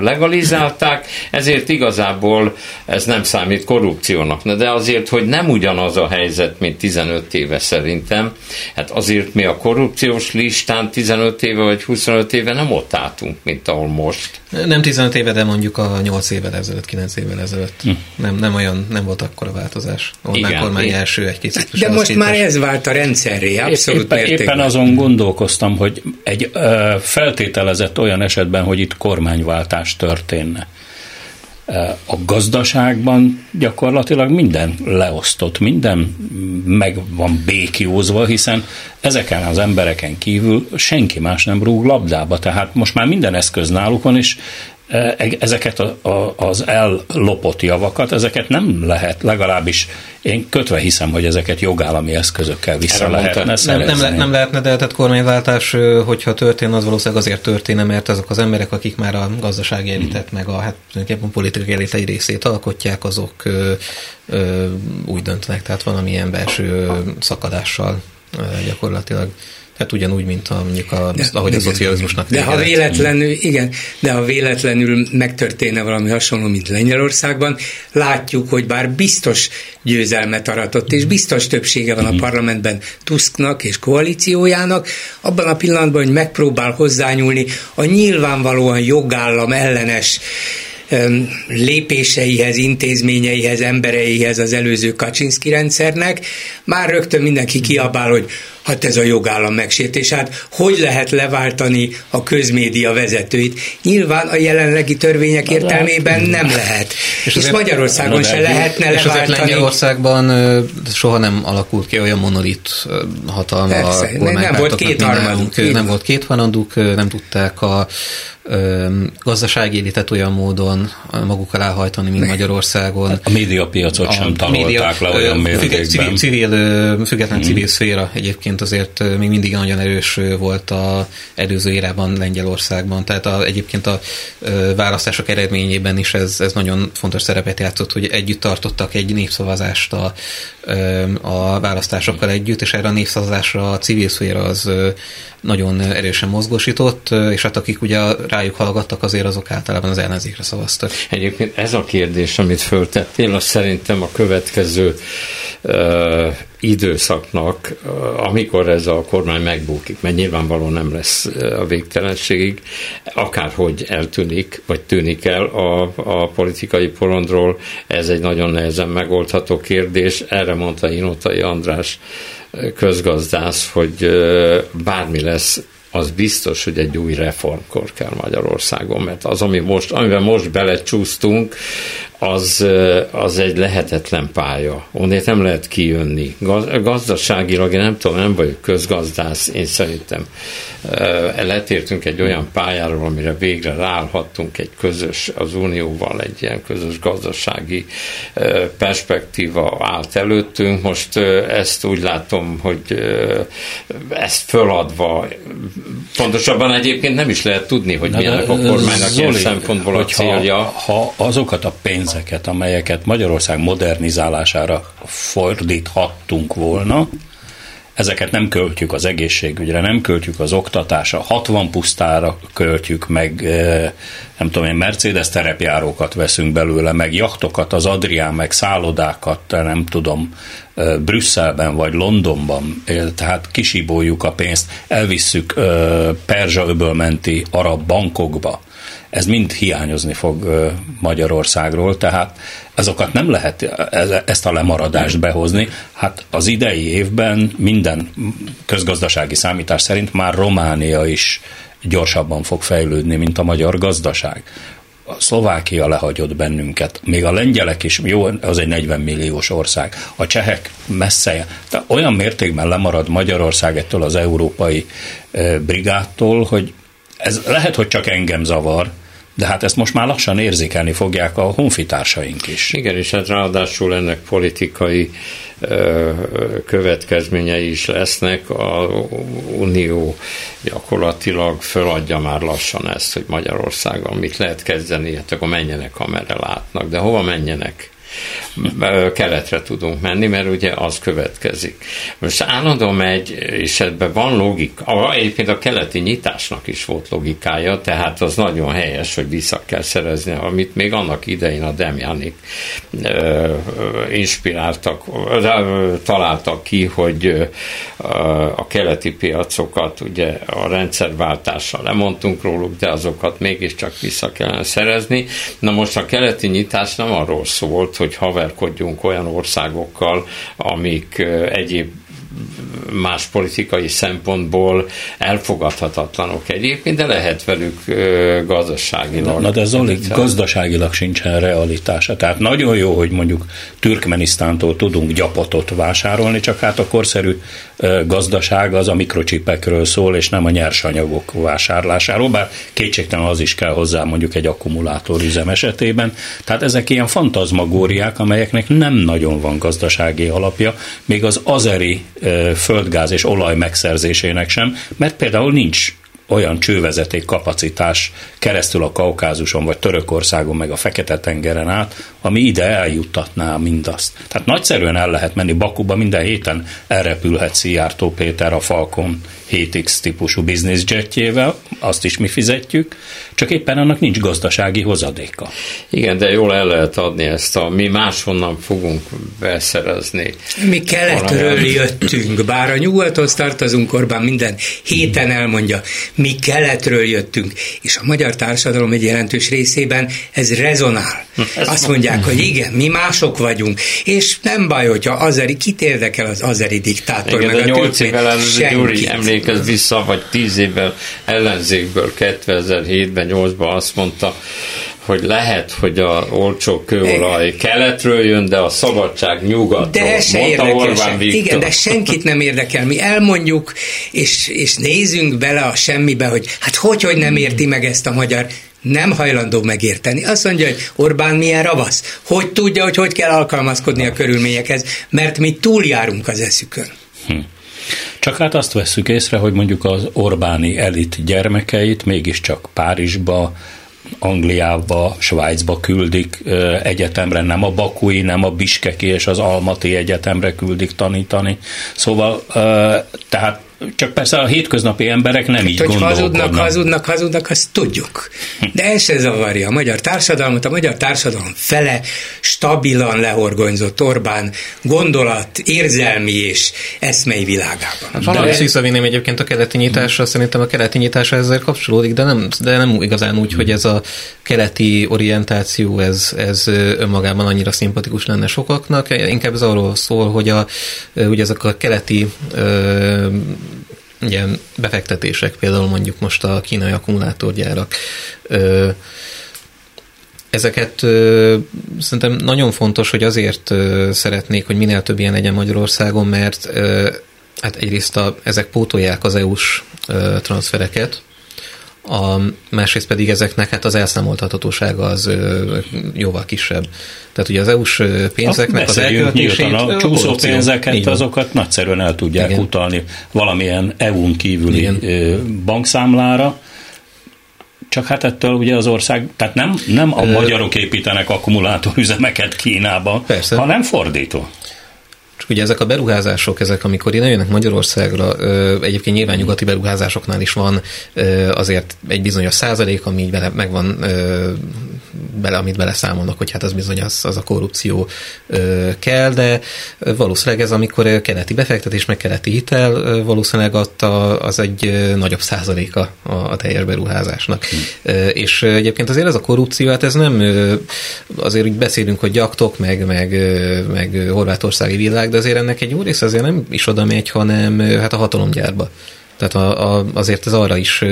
legalizálták, ezért igazából ez nem számít korrupciónak. De azért, hogy nem ugyanaz a helyzet, mint 15 éve szerintem, hát azért mi a korrupciós listán 15 éve vagy 25 éve nem ott álltunk, mint ahol most. Nem 15 éve, de mondjuk a 8 évvel ezelőtt, 9 évvel ezelőtt. Hm. Nem, nem olyan, nem volt akkor a változás. Orbán kormány első egy kicsit. De most már ez vált a rendszerré, abszolút éppen, éppen azon gondolkoztam, hogy egy ö, feltételezett olyan esetben, hogy itt kormányváltás történne. A gazdaságban gyakorlatilag minden leosztott, minden meg van békiózva, hiszen ezeken az embereken kívül senki más nem rúg labdába, tehát most már minden eszköz náluk van, és ezeket a, a, az ellopott javakat, ezeket nem lehet, legalábbis én kötve hiszem, hogy ezeket jogállami eszközökkel vissza Erre lehetne nem, nem, nem lehetne, de tehát kormányváltás, hogyha történne, az valószínűleg azért történne, mert azok az emberek, akik már a gazdasági elitet, meg a hát tulajdonképpen politikai elit egy részét alkotják, azok ö, ö, úgy döntenek, tehát valamilyen belső szakadással ö, gyakorlatilag Tehát ugyanúgy, mint a, mondjuk a, de, ahogy igen. a szocializmusnak De ha véletlenül, igen, de ha véletlenül megtörténne valami hasonló, mint Lengyelországban, látjuk, hogy bár biztos győzelmet aratott, és biztos többsége van a mhm. parlamentben Tusknak és koalíciójának, abban a pillanatban, hogy megpróbál hozzányúlni a nyilvánvalóan jogállam ellenes lépéseihez, intézményeihez, embereihez az előző Kaczynszki rendszernek, már rögtön mindenki kiabál, hogy hát ez a jogállam megsértés. Hát hogy lehet leváltani a közmédia vezetőit? Nyilván a jelenlegi törvények értelmében nem lehet. És, és Magyarországon se lehetne és leváltani. És Lengyelországban soha nem alakult ki olyan monolit hatalma Persze, a nem volt két harmaduk. Nem volt két harmaduk, nem tudták a gazdasági élitet olyan módon maguk alá hajtani, mint Magyarországon. Hát a médiapiacot sem tanulták le olyan mértékben. Civil, civil, független civil hmm. szféra egyébként azért még mindig nagyon erős volt a előző érában Lengyelországban. Tehát a, egyébként a választások eredményében is ez, ez nagyon fontos szerepet játszott, hogy együtt tartottak egy népszavazást a, a választásokkal együtt, és erre a népszavazásra a civil szféra az nagyon erősen mozgósított, és hát akik ugye rájuk hallgattak, azért azok általában az ellenzékre szavaztak. Egyébként ez a kérdés, amit föltettél, az szerintem a következő időszaknak, amikor ez a kormány megbukik, mert nyilvánvalóan nem lesz a végtelenségig, akárhogy eltűnik, vagy tűnik el a, a politikai porondról, ez egy nagyon nehezen megoldható kérdés. Erre mondta Inotai András közgazdász, hogy bármi lesz, az biztos, hogy egy új reformkor kell Magyarországon, mert az, ami most, amiben most belecsúsztunk, az, az egy lehetetlen pálya. Onnét nem lehet kijönni. Gazdaságilag, én nem tudom, nem vagyok közgazdász, én szerintem letértünk egy olyan pályáról, amire végre ráállhattunk egy közös, az Unióval egy ilyen közös gazdasági perspektíva állt előttünk. Most ezt úgy látom, hogy ezt föladva, pontosabban egyébként nem is lehet tudni, hogy milyenek a kormánynak Zoli, ilyen szempontból a célja. Ha azokat a pénz pénzeket, amelyeket Magyarország modernizálására fordíthattunk volna, ezeket nem költjük az egészségügyre, nem költjük az oktatásra, 60 pusztára költjük, meg nem tudom én, Mercedes terepjárókat veszünk belőle, meg jachtokat az Adrián, meg szállodákat, nem tudom, Brüsszelben vagy Londonban, tehát kisíboljuk a pénzt, elvisszük Perzsa öbölmenti arab bankokba, ez mind hiányozni fog Magyarországról, tehát azokat nem lehet ezt a lemaradást behozni. Hát az idei évben minden közgazdasági számítás szerint már Románia is gyorsabban fog fejlődni, mint a magyar gazdaság. A Szlovákia lehagyott bennünket, még a lengyelek is, jó, az egy 40 milliós ország, a csehek messze, de olyan mértékben lemarad Magyarország ettől az európai brigádtól, hogy ez lehet, hogy csak engem zavar, de hát ezt most már lassan érzékelni fogják a honfitársaink is. Igen, és hát ráadásul ennek politikai ö, következményei is lesznek. A Unió gyakorlatilag föladja már lassan ezt, hogy Magyarországon mit lehet kezdeni, hát akkor menjenek, amerre látnak. De hova menjenek? Keletre tudunk menni, mert ugye az következik. Most állandóan megy, és ebben van logika. Egyébként a keleti nyitásnak is volt logikája, tehát az nagyon helyes, hogy vissza kell szerezni, amit még annak idején a Demjanik inspiráltak, találtak ki, hogy a keleti piacokat ugye a rendszerváltással lemondtunk róluk, de azokat mégiscsak vissza kellene szerezni. Na most a keleti nyitás nem arról szólt, hogy haverkodjunk olyan országokkal, amik egyéb más politikai szempontból elfogadhatatlanok egyébként, de lehet velük gazdaságilag. Na de Zoli, gazdaságilag sincsen realitása. Tehát nagyon jó, hogy mondjuk Türkmenisztántól tudunk gyapotot vásárolni, csak hát a korszerű gazdaság az a mikrocsipekről szól, és nem a nyersanyagok vásárlásáról, bár kétségtelen az is kell hozzá mondjuk egy üzem esetében. Tehát ezek ilyen fantazmagóriák, amelyeknek nem nagyon van gazdasági alapja, még az azeri földgáz és olaj megszerzésének sem, mert például nincs olyan csővezeték kapacitás keresztül a Kaukázuson, vagy Törökországon, meg a Fekete-tengeren át, ami ide eljuttatná mindazt. Tehát nagyszerűen el lehet menni Bakuba, minden héten elrepülhet Szijjártó Péter a Falkon 7X típusú business jetjével, azt is mi fizetjük, csak éppen annak nincs gazdasági hozadéka. Igen, de jól el lehet adni ezt, a, mi máshonnan fogunk beszerezni. Mi keletről valami... jöttünk, bár a nyugathoz tartozunk, Orbán minden héten elmondja, mi keletről jöttünk, és a magyar társadalom egy jelentős részében ez rezonál. Ez Azt mondják, hogy igen, mi mások vagyunk, és nem baj, hogyha azeri, kit érdekel az azeri diktátor, igen, meg a 8 évvel Gyuri emlékez vissza, vagy 10 évvel ellenzékből 2007-ben, 8-ban azt mondta, hogy lehet, hogy a olcsó kőolaj keletről jön, de a szabadság nyugatról. De se Orbán Viktor. Igen, de senkit nem érdekel. Mi elmondjuk, és, és nézzünk bele a semmibe, hogy hát hogy, hogy nem érti meg ezt a magyar nem hajlandó megérteni. Azt mondja, hogy Orbán milyen ravasz. Hogy tudja, hogy hogy kell alkalmazkodni a körülményekhez, mert mi túljárunk az eszükön. Hm. Csak hát azt vesszük észre, hogy mondjuk az Orbáni elit gyermekeit mégiscsak Párizsba, Angliába, Svájcba küldik egyetemre, nem a Bakui, nem a Biskeki és az Almati egyetemre küldik tanítani. Szóval tehát csak persze a hétköznapi emberek nem hát, így hogy gondolkodnak. hazudnak, hazudnak, hazudnak, azt tudjuk. De ez se zavarja a magyar társadalmat, a magyar társadalom fele stabilan lehorgonyzott Orbán gondolat, érzelmi és eszmei világában. Hát valami de... visszavinném egyébként a keleti nyitásra, szerintem a keleti nyitásra ezzel kapcsolódik, de nem, de nem igazán úgy, hogy ez a keleti orientáció, ez, ez önmagában annyira szimpatikus lenne sokaknak, inkább ez arról szól, hogy a, ugye ezek a keleti ugye, befektetések, például mondjuk most a kínai akkumulátorgyárak, ezeket ö, szerintem nagyon fontos, hogy azért szeretnék, hogy minél több ilyen legyen Magyarországon, mert hát egyrészt a, ezek pótolják az EU-s transfereket, a, másrészt pedig ezeknek hát az elszámoltathatósága az ö, jóval kisebb. Tehát ugye az EU-s pénzeknek az elköltését... A csúszó pénzeket, azokat nagyszerűen el tudják Igen. utalni valamilyen EU-n kívüli Igen. bankszámlára, csak hát ettől ugye az ország, tehát nem, nem a magyarok építenek akkumulátorüzemeket Kínába, Persze. hanem fordító. Csak ugye ezek a beruházások, ezek amikor ide jönnek Magyarországra, egyébként nyilván nyugati beruházásoknál is van azért egy bizonyos százalék, ami így bele, megvan bele, amit beleszámolnak, hogy hát az bizony az, az a korrupció kell, de valószínűleg ez, amikor keleti befektetés, meg keleti hitel, valószínűleg adta, az egy nagyobb százaléka a, a teljes beruházásnak. Hm. És egyébként azért ez a korrupció, hát ez nem, azért úgy beszélünk, hogy gyaktok, meg, meg, meg horvátországi világ, de azért ennek egy jó része azért nem is oda megy, hanem hát a hatalomgyárba. Tehát a, a, azért ez arra is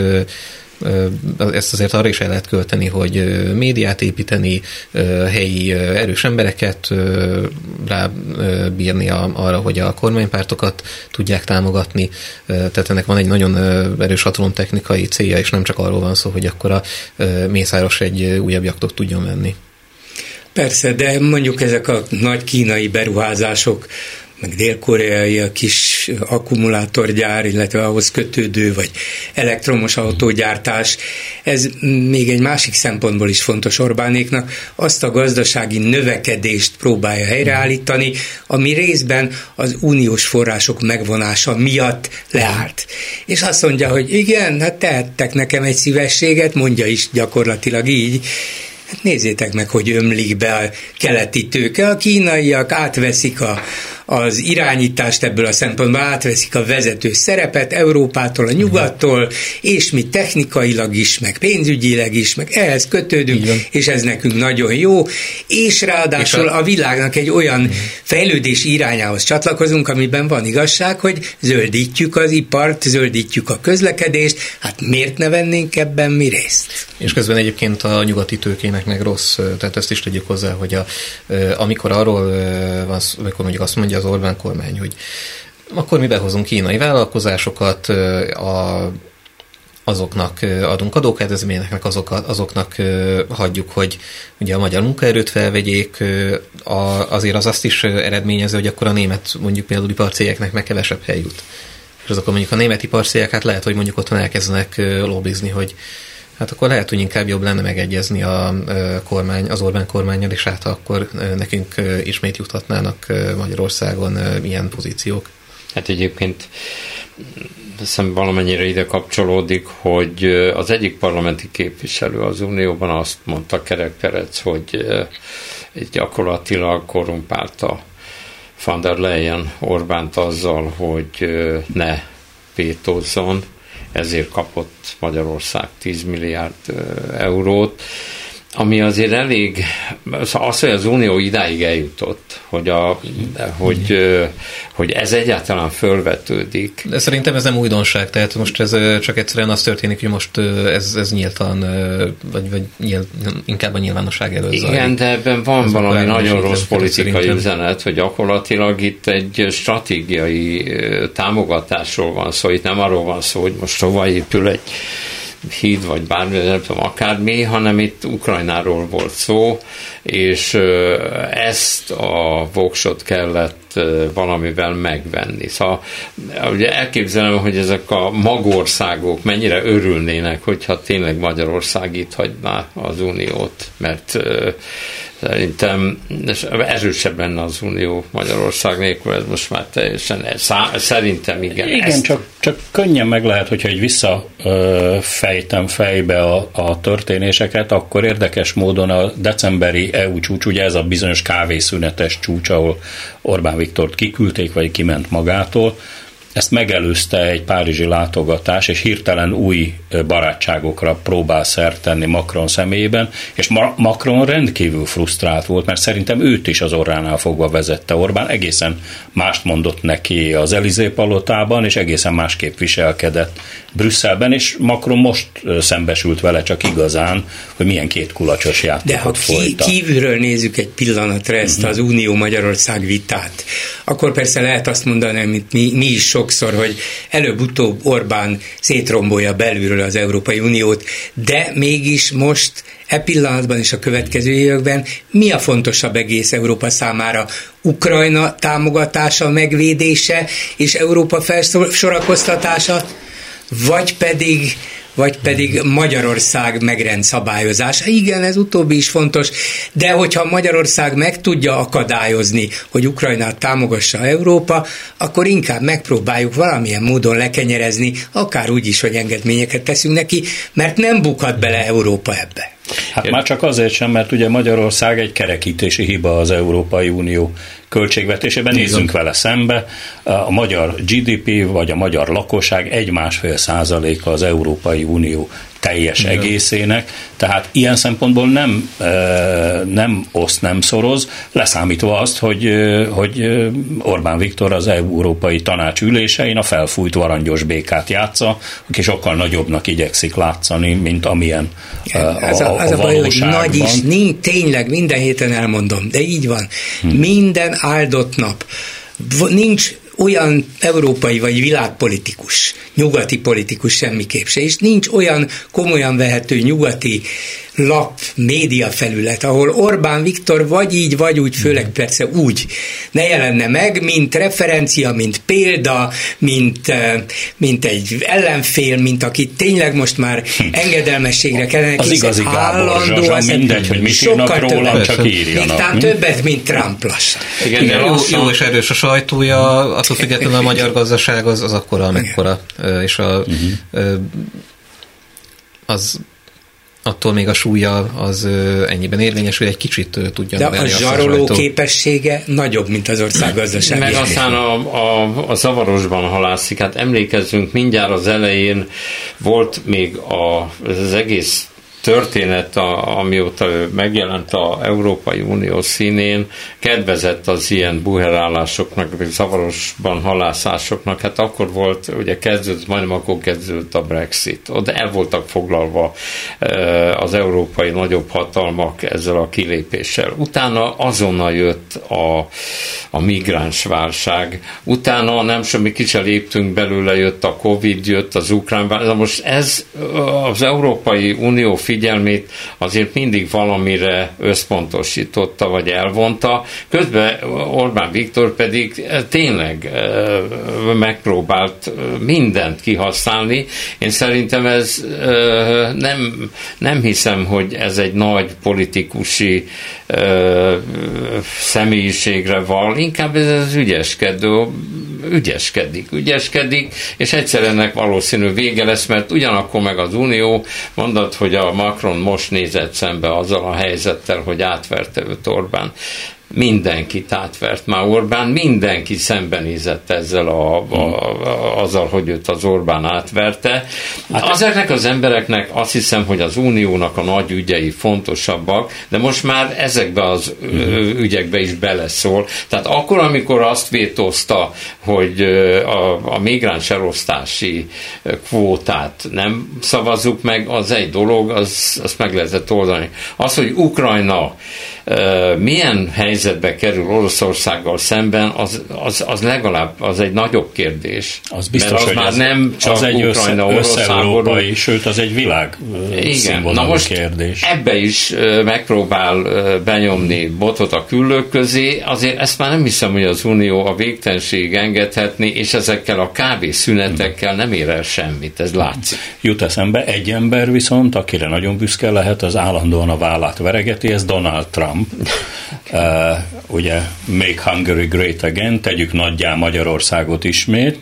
ezt azért arra is el lehet költeni, hogy médiát építeni, helyi erős embereket rábírni arra, hogy a kormánypártokat tudják támogatni. Tehát ennek van egy nagyon erős hatalomtechnikai célja, és nem csak arról van szó, hogy akkor a Mészáros egy újabb jaktot tudjon venni. Persze, de mondjuk ezek a nagy kínai beruházások meg dél-koreai a kis akkumulátorgyár, illetve ahhoz kötődő, vagy elektromos autógyártás. Ez még egy másik szempontból is fontos Orbánéknak, azt a gazdasági növekedést próbálja helyreállítani, ami részben az uniós források megvonása miatt leállt. És azt mondja, hogy igen, hát tehettek nekem egy szívességet, mondja is gyakorlatilag így, Hát nézzétek meg, hogy ömlik be a keleti tőke. A kínaiak átveszik a, az irányítást ebből a szempontból átveszik a vezető szerepet Európától, a nyugattól, és mi technikailag is, meg pénzügyileg is, meg ehhez kötődünk, Igen. és ez nekünk nagyon jó, és ráadásul és a... a világnak egy olyan Igen. fejlődés irányához csatlakozunk, amiben van igazság, hogy zöldítjük az ipart, zöldítjük a közlekedést, hát miért ne vennénk ebben mi részt? És közben egyébként a nyugati tőkének meg rossz, tehát ezt is tegyük hozzá, hogy a, amikor arról van, amikor mondjuk azt mondja az Orbán kormány, hogy akkor mi behozunk kínai vállalkozásokat, a, azoknak adunk adókedvezményeknek, azokat, azoknak hagyjuk, hogy ugye a magyar munkaerőt felvegyék, a, azért az azt is eredményező, hogy akkor a német mondjuk például iparcégeknek meg kevesebb hely jut. És azok mondjuk a német iparcégek, hát lehet, hogy mondjuk otthon elkezdenek lobbizni, hogy Hát akkor lehet, hogy inkább jobb lenne megegyezni a kormány, az Orbán kormányjal, és hát akkor nekünk ismét juthatnának Magyarországon ilyen pozíciók. Hát egyébként hiszem valamennyire ide kapcsolódik, hogy az egyik parlamenti képviselő az Unióban azt mondta Kerek Perec, hogy gyakorlatilag korrumpálta van der Leyen Orbánt azzal, hogy ne vétózzon, ezért kapott Magyarország 10 milliárd eurót ami azért elég, szóval az, hogy az Unió idáig eljutott, hogy, a, hogy, hogy ez egyáltalán fölvetődik. De szerintem ez nem újdonság, tehát most ez csak egyszerűen az történik, hogy most ez, ez nyíltan, vagy, vagy nyíl, inkább a nyilvánosság előtt zajlik. Igen, de ebben van ez valami nagyon rossz politikai szerintem. üzenet, hogy gyakorlatilag itt egy stratégiai támogatásról van szó, itt nem arról van szó, hogy most hova épül egy híd, vagy bármi, nem tudom, akármi, hanem itt Ukrajnáról volt szó, és ezt a voksot kellett valamivel megvenni. Szóval ugye elképzelem, hogy ezek a magországok mennyire örülnének, hogyha tényleg Magyarország itt hagyná az uniót, mert Szerintem erősebb lenne az Unió Magyarország nélkül, ez most már teljesen, szá, szerintem igen. Igen, ezt... csak, csak könnyen meg lehet, hogyha egy visszafejtem fejbe a, a történéseket, akkor érdekes módon a decemberi EU csúcs, ugye ez a bizonyos kávészünetes csúcs, ahol Orbán Viktort kiküldték, vagy kiment magától, ezt megelőzte egy párizsi látogatás, és hirtelen új barátságokra próbál szert tenni Macron személyében, és Macron rendkívül frusztrált volt, mert szerintem őt is az orránál fogva vezette Orbán, egészen mást mondott neki az Elizé palotában, és egészen másképp viselkedett Brüsszelben, és Macron most szembesült vele csak igazán, hogy milyen két kulacsos játékot De ha ki, kívülről nézzük egy pillanatra ezt uh-huh. az Unió Magyarország vitát, akkor persze lehet azt mondani, amit mi, mi is sokszor, hogy előbb-utóbb Orbán szétrombolja belülről az Európai Uniót, de mégis most e pillanatban és a következő években mi a fontosabb egész Európa számára? Ukrajna támogatása, megvédése és Európa felsorakoztatása, vagy pedig vagy pedig Magyarország megrend szabályozása. Igen, ez utóbbi is fontos, de hogyha Magyarország meg tudja akadályozni, hogy Ukrajnát támogassa Európa, akkor inkább megpróbáljuk valamilyen módon lekenyerezni, akár úgy is, hogy engedményeket teszünk neki, mert nem bukhat bele Európa ebbe. Hát már csak azért sem, mert ugye Magyarország egy kerekítési hiba az Európai Unió költségvetésében, nézzünk vele szembe, a magyar GDP vagy a magyar lakosság egy-másfél százaléka az Európai Unió teljes Igen. egészének, tehát ilyen szempontból nem, nem oszt, nem szoroz, leszámítva azt, hogy, hogy Orbán Viktor az Európai Tanács ülésein a felfújt varangyos békát játsza, aki sokkal nagyobbnak igyekszik látszani, mint amilyen a, az a, az a, a baj, hogy nagy is, nincs, tényleg minden héten elmondom, de így van. Hmm. Minden áldott nap nincs olyan európai vagy világpolitikus, nyugati politikus semmiképp se, és nincs olyan komolyan vehető nyugati lap, média felület, ahol Orbán Viktor vagy így, vagy úgy, főleg persze úgy ne jelenne meg, mint referencia, mint példa, mint, mint egy ellenfél, mint aki tényleg most már hm. engedelmességre kellene Az igazi Gábor az mindegy, hogy mit írnak rólam, csak írjanak. Talán többet, mint Trump lassan. Igen, Igen, jó, jó és erős a sajtója, attól függetlenül a magyar gazdaság az, az akkora, amekkora, és a, uh-huh. az attól még a súlya az ennyiben érvényes, hogy egy kicsit tudja De a zsaroló a képessége nagyobb, mint az ország gazdaság. Meg aztán a, a, a zavarosban halászik. Hát emlékezzünk, mindjárt az elején volt még a, az egész történet, a, amióta ő megjelent a Európai Unió színén, kedvezett az ilyen buherálásoknak, vagy zavarosban halászásoknak. Hát akkor volt, ugye kezdődött, majdnem akkor kezdődött a Brexit. Oda el voltak foglalva az európai nagyobb hatalmak ezzel a kilépéssel. Utána azonnal jött a, a migráns válság. Utána nem semmi kicsi léptünk belőle, jött a Covid, jött az ukrán válság. Most ez az Európai Unió figyelmét azért mindig valamire összpontosította, vagy elvonta. Közben Orbán Viktor pedig tényleg megpróbált mindent kihasználni. Én szerintem ez nem, nem hiszem, hogy ez egy nagy politikusi személyiségre val, inkább ez az ügyeskedő, ügyeskedik, ügyeskedik, és egyszer ennek valószínű vége lesz, mert ugyanakkor meg az Unió mondott, hogy a Macron most nézett szembe azzal a helyzettel, hogy átverte őt Orbán mindenkit átvert már Orbán, mindenki szembenézett ezzel a, a, a, azzal, hogy őt az Orbán átverte. Hát Azeknek az embereknek azt hiszem, hogy az uniónak a nagy ügyei fontosabbak, de most már ezekbe az uh-huh. ügyekbe is beleszól. Tehát akkor, amikor azt vétózta, hogy a, a migráns elosztási kvótát nem szavazzuk meg, az egy dolog, az, azt meg lehetett oldani. Az, hogy Ukrajna milyen helyzetbe kerül Oroszországgal szemben, az, az, az legalább az egy nagyobb kérdés. Az biztos, Mert az hogy már az, nem csak az egy Ukrajna, össze, európai, sőt az egy világ Igen. Na most kérdés. ebbe is megpróbál benyomni botot a küllők közé, azért ezt már nem hiszem, hogy az Unió a végtenség engedhetni, és ezekkel a kávészünetekkel nem ér el semmit, ez látszik. Jut eszembe egy ember viszont, akire nagyon büszke lehet, az állandóan a vállát veregeti, ez Donald Trump Trump, uh, ugye Make Hungary Great Again, tegyük nagyjá Magyarországot ismét,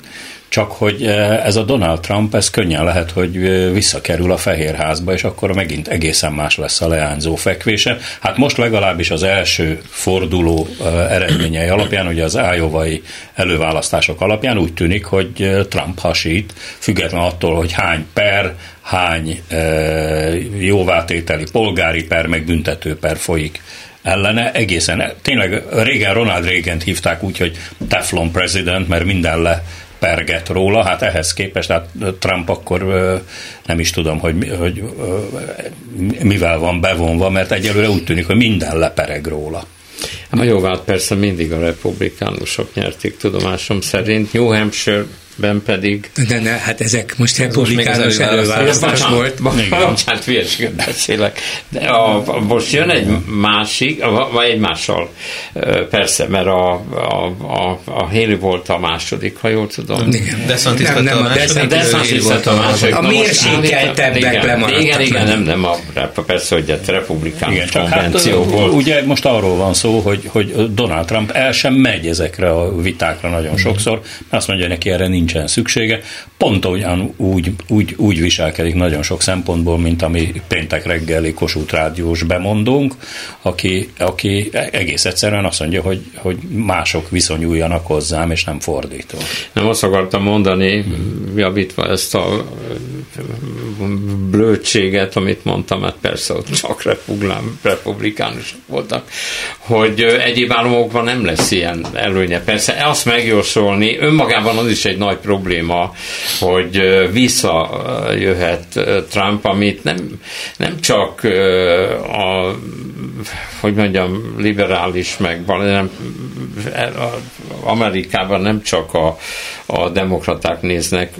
csak hogy uh, ez a Donald Trump, ez könnyen lehet, hogy uh, visszakerül a Fehérházba, és akkor megint egészen más lesz a leányzó fekvése. Hát most legalábbis az első forduló uh, eredményei alapján, ugye az ájovai előválasztások alapján úgy tűnik, hogy Trump hasít, független attól, hogy hány per, hány jóvátételi polgári per, meg büntető per folyik ellene egészen, tényleg régen Ronald reagan hívták úgy, hogy Teflon president, mert minden le perget róla, hát ehhez képest, hát Trump akkor nem is tudom, hogy, hogy mivel van bevonva, mert egyelőre úgy tűnik, hogy minden lepereg róla. A jóvát persze mindig a republikánusok nyerték tudomásom szerint. New Hampshire ben pedig... De ne, hát ezek most republikánus előválasztás volt. Bocsánat, hülyeséget beszélek. De a, a, most jön egy másik, vagy egy mással, persze, mert a, a, a, a Haley volt a második, ha jól tudom. DeSantis nem, nem, a második. DeSantis lett a második. A mérsékeltebbek lemaradtak. Igen, igen, nem, nem, a, persze, hogy a republikánus igen, csak hát, volt. Ugye most arról van szó, hogy, hogy Donald Trump el sem megy ezekre a vitákra nagyon sokszor, mert azt mondja, neki erre nincs nincsen szüksége, pont olyan úgy, úgy, úgy viselkedik nagyon sok szempontból, mint ami péntek reggeli Kossuth rádiós bemondónk, aki, aki egész egyszerűen azt mondja, hogy, hogy mások viszonyuljanak hozzám, és nem fordító. Nem azt akartam mondani, javítva ezt a blödséget, amit mondtam, mert persze ott csak republikánusok voltak, hogy egyéb államokban nem lesz ilyen előnye. Persze azt megjósolni, önmagában az is egy nagy probléma, hogy visszajöhet Trump, amit nem, nem csak a hogy mondjam, liberális meg nem, Amerikában nem csak a, a demokraták néznek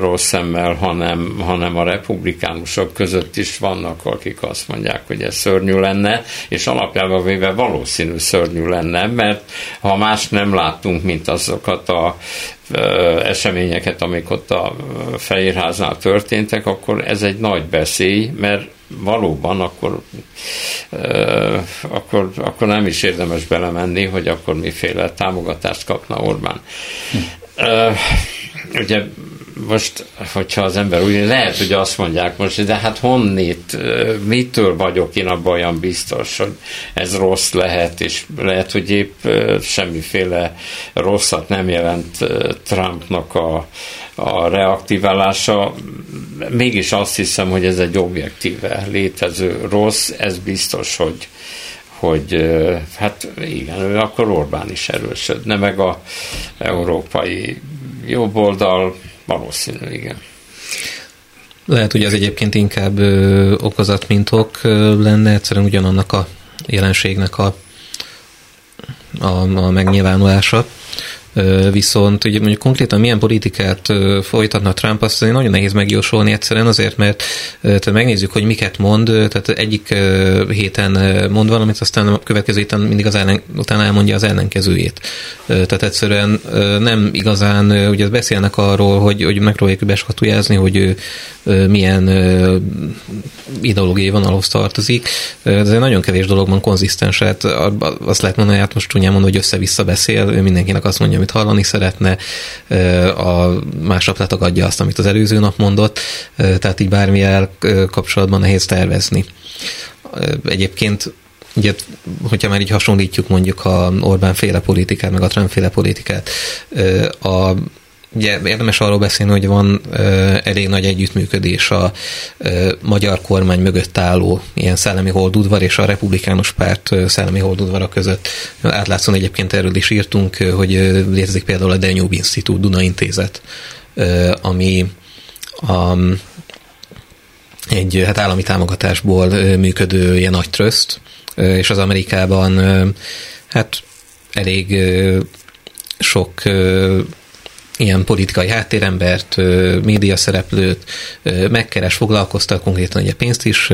rossz szemmel, hanem, hanem a republikánusok között is vannak, akik azt mondják, hogy ez szörnyű lenne, és alapjában véve valószínű szörnyű lenne, mert ha más nem láttunk, mint azokat a eseményeket, amik ott a Fehérháznál történtek, akkor ez egy nagy beszély, mert valóban akkor, akkor, akkor nem is érdemes belemenni, hogy akkor miféle támogatást kapna Orbán. Hm. Ugye most, hogyha az ember úgy, lehet, hogy azt mondják most, de hát honnét, mitől vagyok én abban olyan biztos, hogy ez rossz lehet, és lehet, hogy épp semmiféle rosszat nem jelent Trumpnak a, a reaktiválása. Mégis azt hiszem, hogy ez egy objektíve létező rossz, ez biztos, hogy hogy hát igen, ő akkor Orbán is erősödne, meg a európai jobboldal valószínű, igen. Lehet, hogy ez egyébként inkább ö, okozat, mint ok ö, lenne, egyszerűen ugyanannak a jelenségnek a, a, a megnyilvánulása. Viszont ugye mondjuk konkrétan milyen politikát folytatna Trump, azt nagyon nehéz megjósolni egyszerűen azért, mert tehát megnézzük, hogy miket mond, tehát egyik héten mond valamit, aztán a következő héten mindig az ellen, utána elmondja az ellenkezőjét. Tehát egyszerűen nem igazán, ugye beszélnek arról, hogy, hogy megpróbálják beskatujázni, hogy milyen ideológiai vonalhoz tartozik, de ez nagyon kevés dologban konzisztens. Hát azt lehet mondani, hát most csúnyán mondani, hogy össze-vissza beszél, mindenkinek azt mondja, amit hallani szeretne, a másnap letagadja azt, amit az előző nap mondott, tehát így bármilyen kapcsolatban nehéz tervezni. Egyébként Ugye, hogyha már így hasonlítjuk mondjuk a Orbán féle politikát, meg a Trump féle politikát, a Ugye érdemes arról beszélni, hogy van ö, elég nagy együttműködés a ö, magyar kormány mögött álló ilyen szellemi holdudvar és a republikánus párt ö, szellemi holdudvara között. Átlátszóan egyébként erről is írtunk, hogy létezik például a Danube Institute Duna Intézet, ö, ami a, egy hát állami támogatásból működő ilyen nagy tröszt, és az Amerikában hát elég sok ilyen politikai háttérembert, média szereplőt megkeres, foglalkoztat, konkrétan ugye pénzt is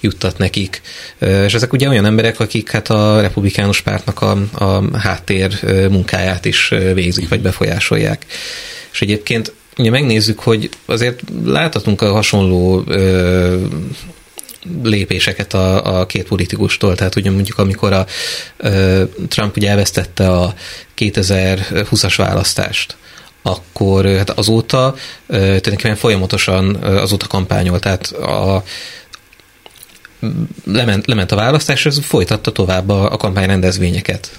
juttat nekik, és ezek ugye olyan emberek, akik hát a republikánus pártnak a, a háttér munkáját is végzik, vagy befolyásolják. És egyébként ugye megnézzük, hogy azért láthatunk a hasonló lépéseket a, a két politikustól. Tehát ugye mondjuk amikor a Trump ugye elvesztette a 2020-as választást, akkor hát azóta tulajdonképpen folyamatosan azóta kampányol, tehát a, lement, lement a választás, és folytatta tovább a, a kampányrendezvényeket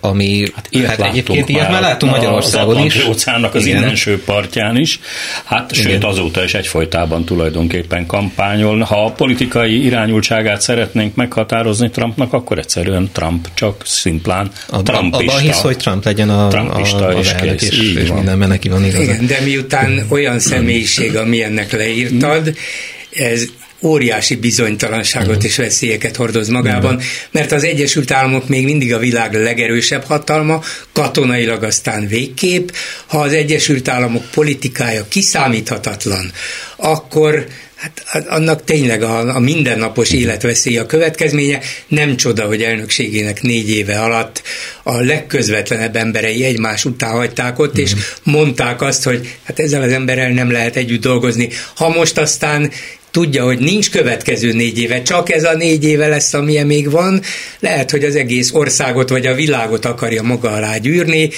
ami hát, ilyet hát egyébként ilyet már látunk Magyarországon is. Az óceánnak az innenső partján is, hát Igen. sőt azóta is egyfolytában tulajdonképpen kampányol. Ha a politikai irányultságát szeretnénk meghatározni Trumpnak, akkor egyszerűen Trump csak szimplán a, Trumpista. Abban hisz, hogy Trump legyen a, Trumpista a, a és, elnök, és, és mindenben neki van igaza. Igen, de miután olyan személyiség, ami ennek leírtad, ez óriási bizonytalanságot uh-huh. és veszélyeket hordoz magában, mert az Egyesült Államok még mindig a világ legerősebb hatalma, katonailag aztán végképp. Ha az Egyesült Államok politikája kiszámíthatatlan, akkor hát annak tényleg a, a mindennapos életveszély a következménye. Nem csoda, hogy elnökségének négy éve alatt a legközvetlenebb emberei egymás után hagyták ott, és mhm. mondták azt, hogy hát ezzel az emberrel nem lehet együtt dolgozni. Ha most aztán tudja, hogy nincs következő négy éve, csak ez a négy éve lesz, amilyen még van, lehet, hogy az egész országot vagy a világot akarja maga alá gyűrni,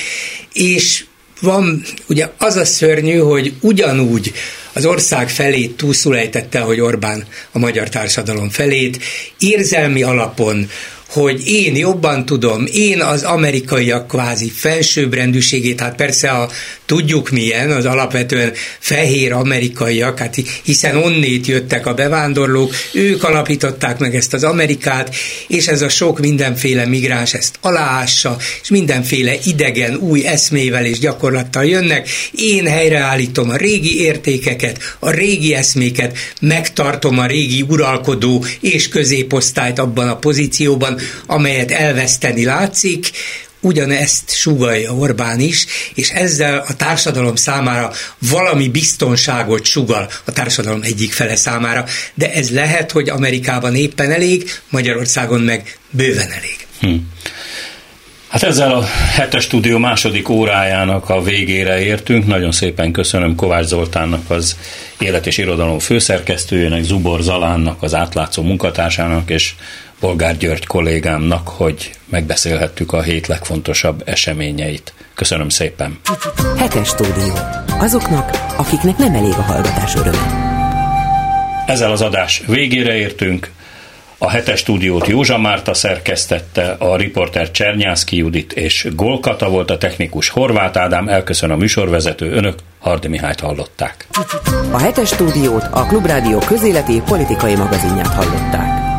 és van, ugye az a szörnyű, hogy ugyanúgy az ország felét túlszulejtette, hogy Orbán a magyar társadalom felét, érzelmi alapon hogy én jobban tudom, én az amerikaiak kvázi felsőbbrendűségét, hát persze a, tudjuk milyen, az alapvetően fehér amerikaiak, hát hiszen onnét jöttek a bevándorlók, ők alapították meg ezt az Amerikát, és ez a sok mindenféle migráns ezt aláássa, és mindenféle idegen, új eszmével és gyakorlattal jönnek. Én helyreállítom a régi értékeket, a régi eszméket, megtartom a régi uralkodó és középosztályt abban a pozícióban, amelyet elveszteni látszik, ugyanezt sugalja Orbán is, és ezzel a társadalom számára valami biztonságot sugal a társadalom egyik fele számára, de ez lehet, hogy Amerikában éppen elég, Magyarországon meg bőven elég. Hm. Hát ezzel a hetes stúdió második órájának a végére értünk. Nagyon szépen köszönöm Kovács Zoltánnak, az élet és irodalom főszerkesztőjének, Zubor Zalánnak, az átlátszó munkatársának, és Polgár György kollégámnak, hogy megbeszélhettük a hét legfontosabb eseményeit. Köszönöm szépen! Hetes stúdió. Azoknak, akiknek nem elég a hallgatás öröme. Ezzel az adás végére értünk. A hetes stúdiót Józsa Márta szerkesztette, a riporter Csernyászki Judit és Golkata volt a technikus Horváth Ádám, elköszön a műsorvezető, önök Hardi Mihályt hallották. A hetes stúdiót a Klubrádió közéleti politikai magazinját hallották.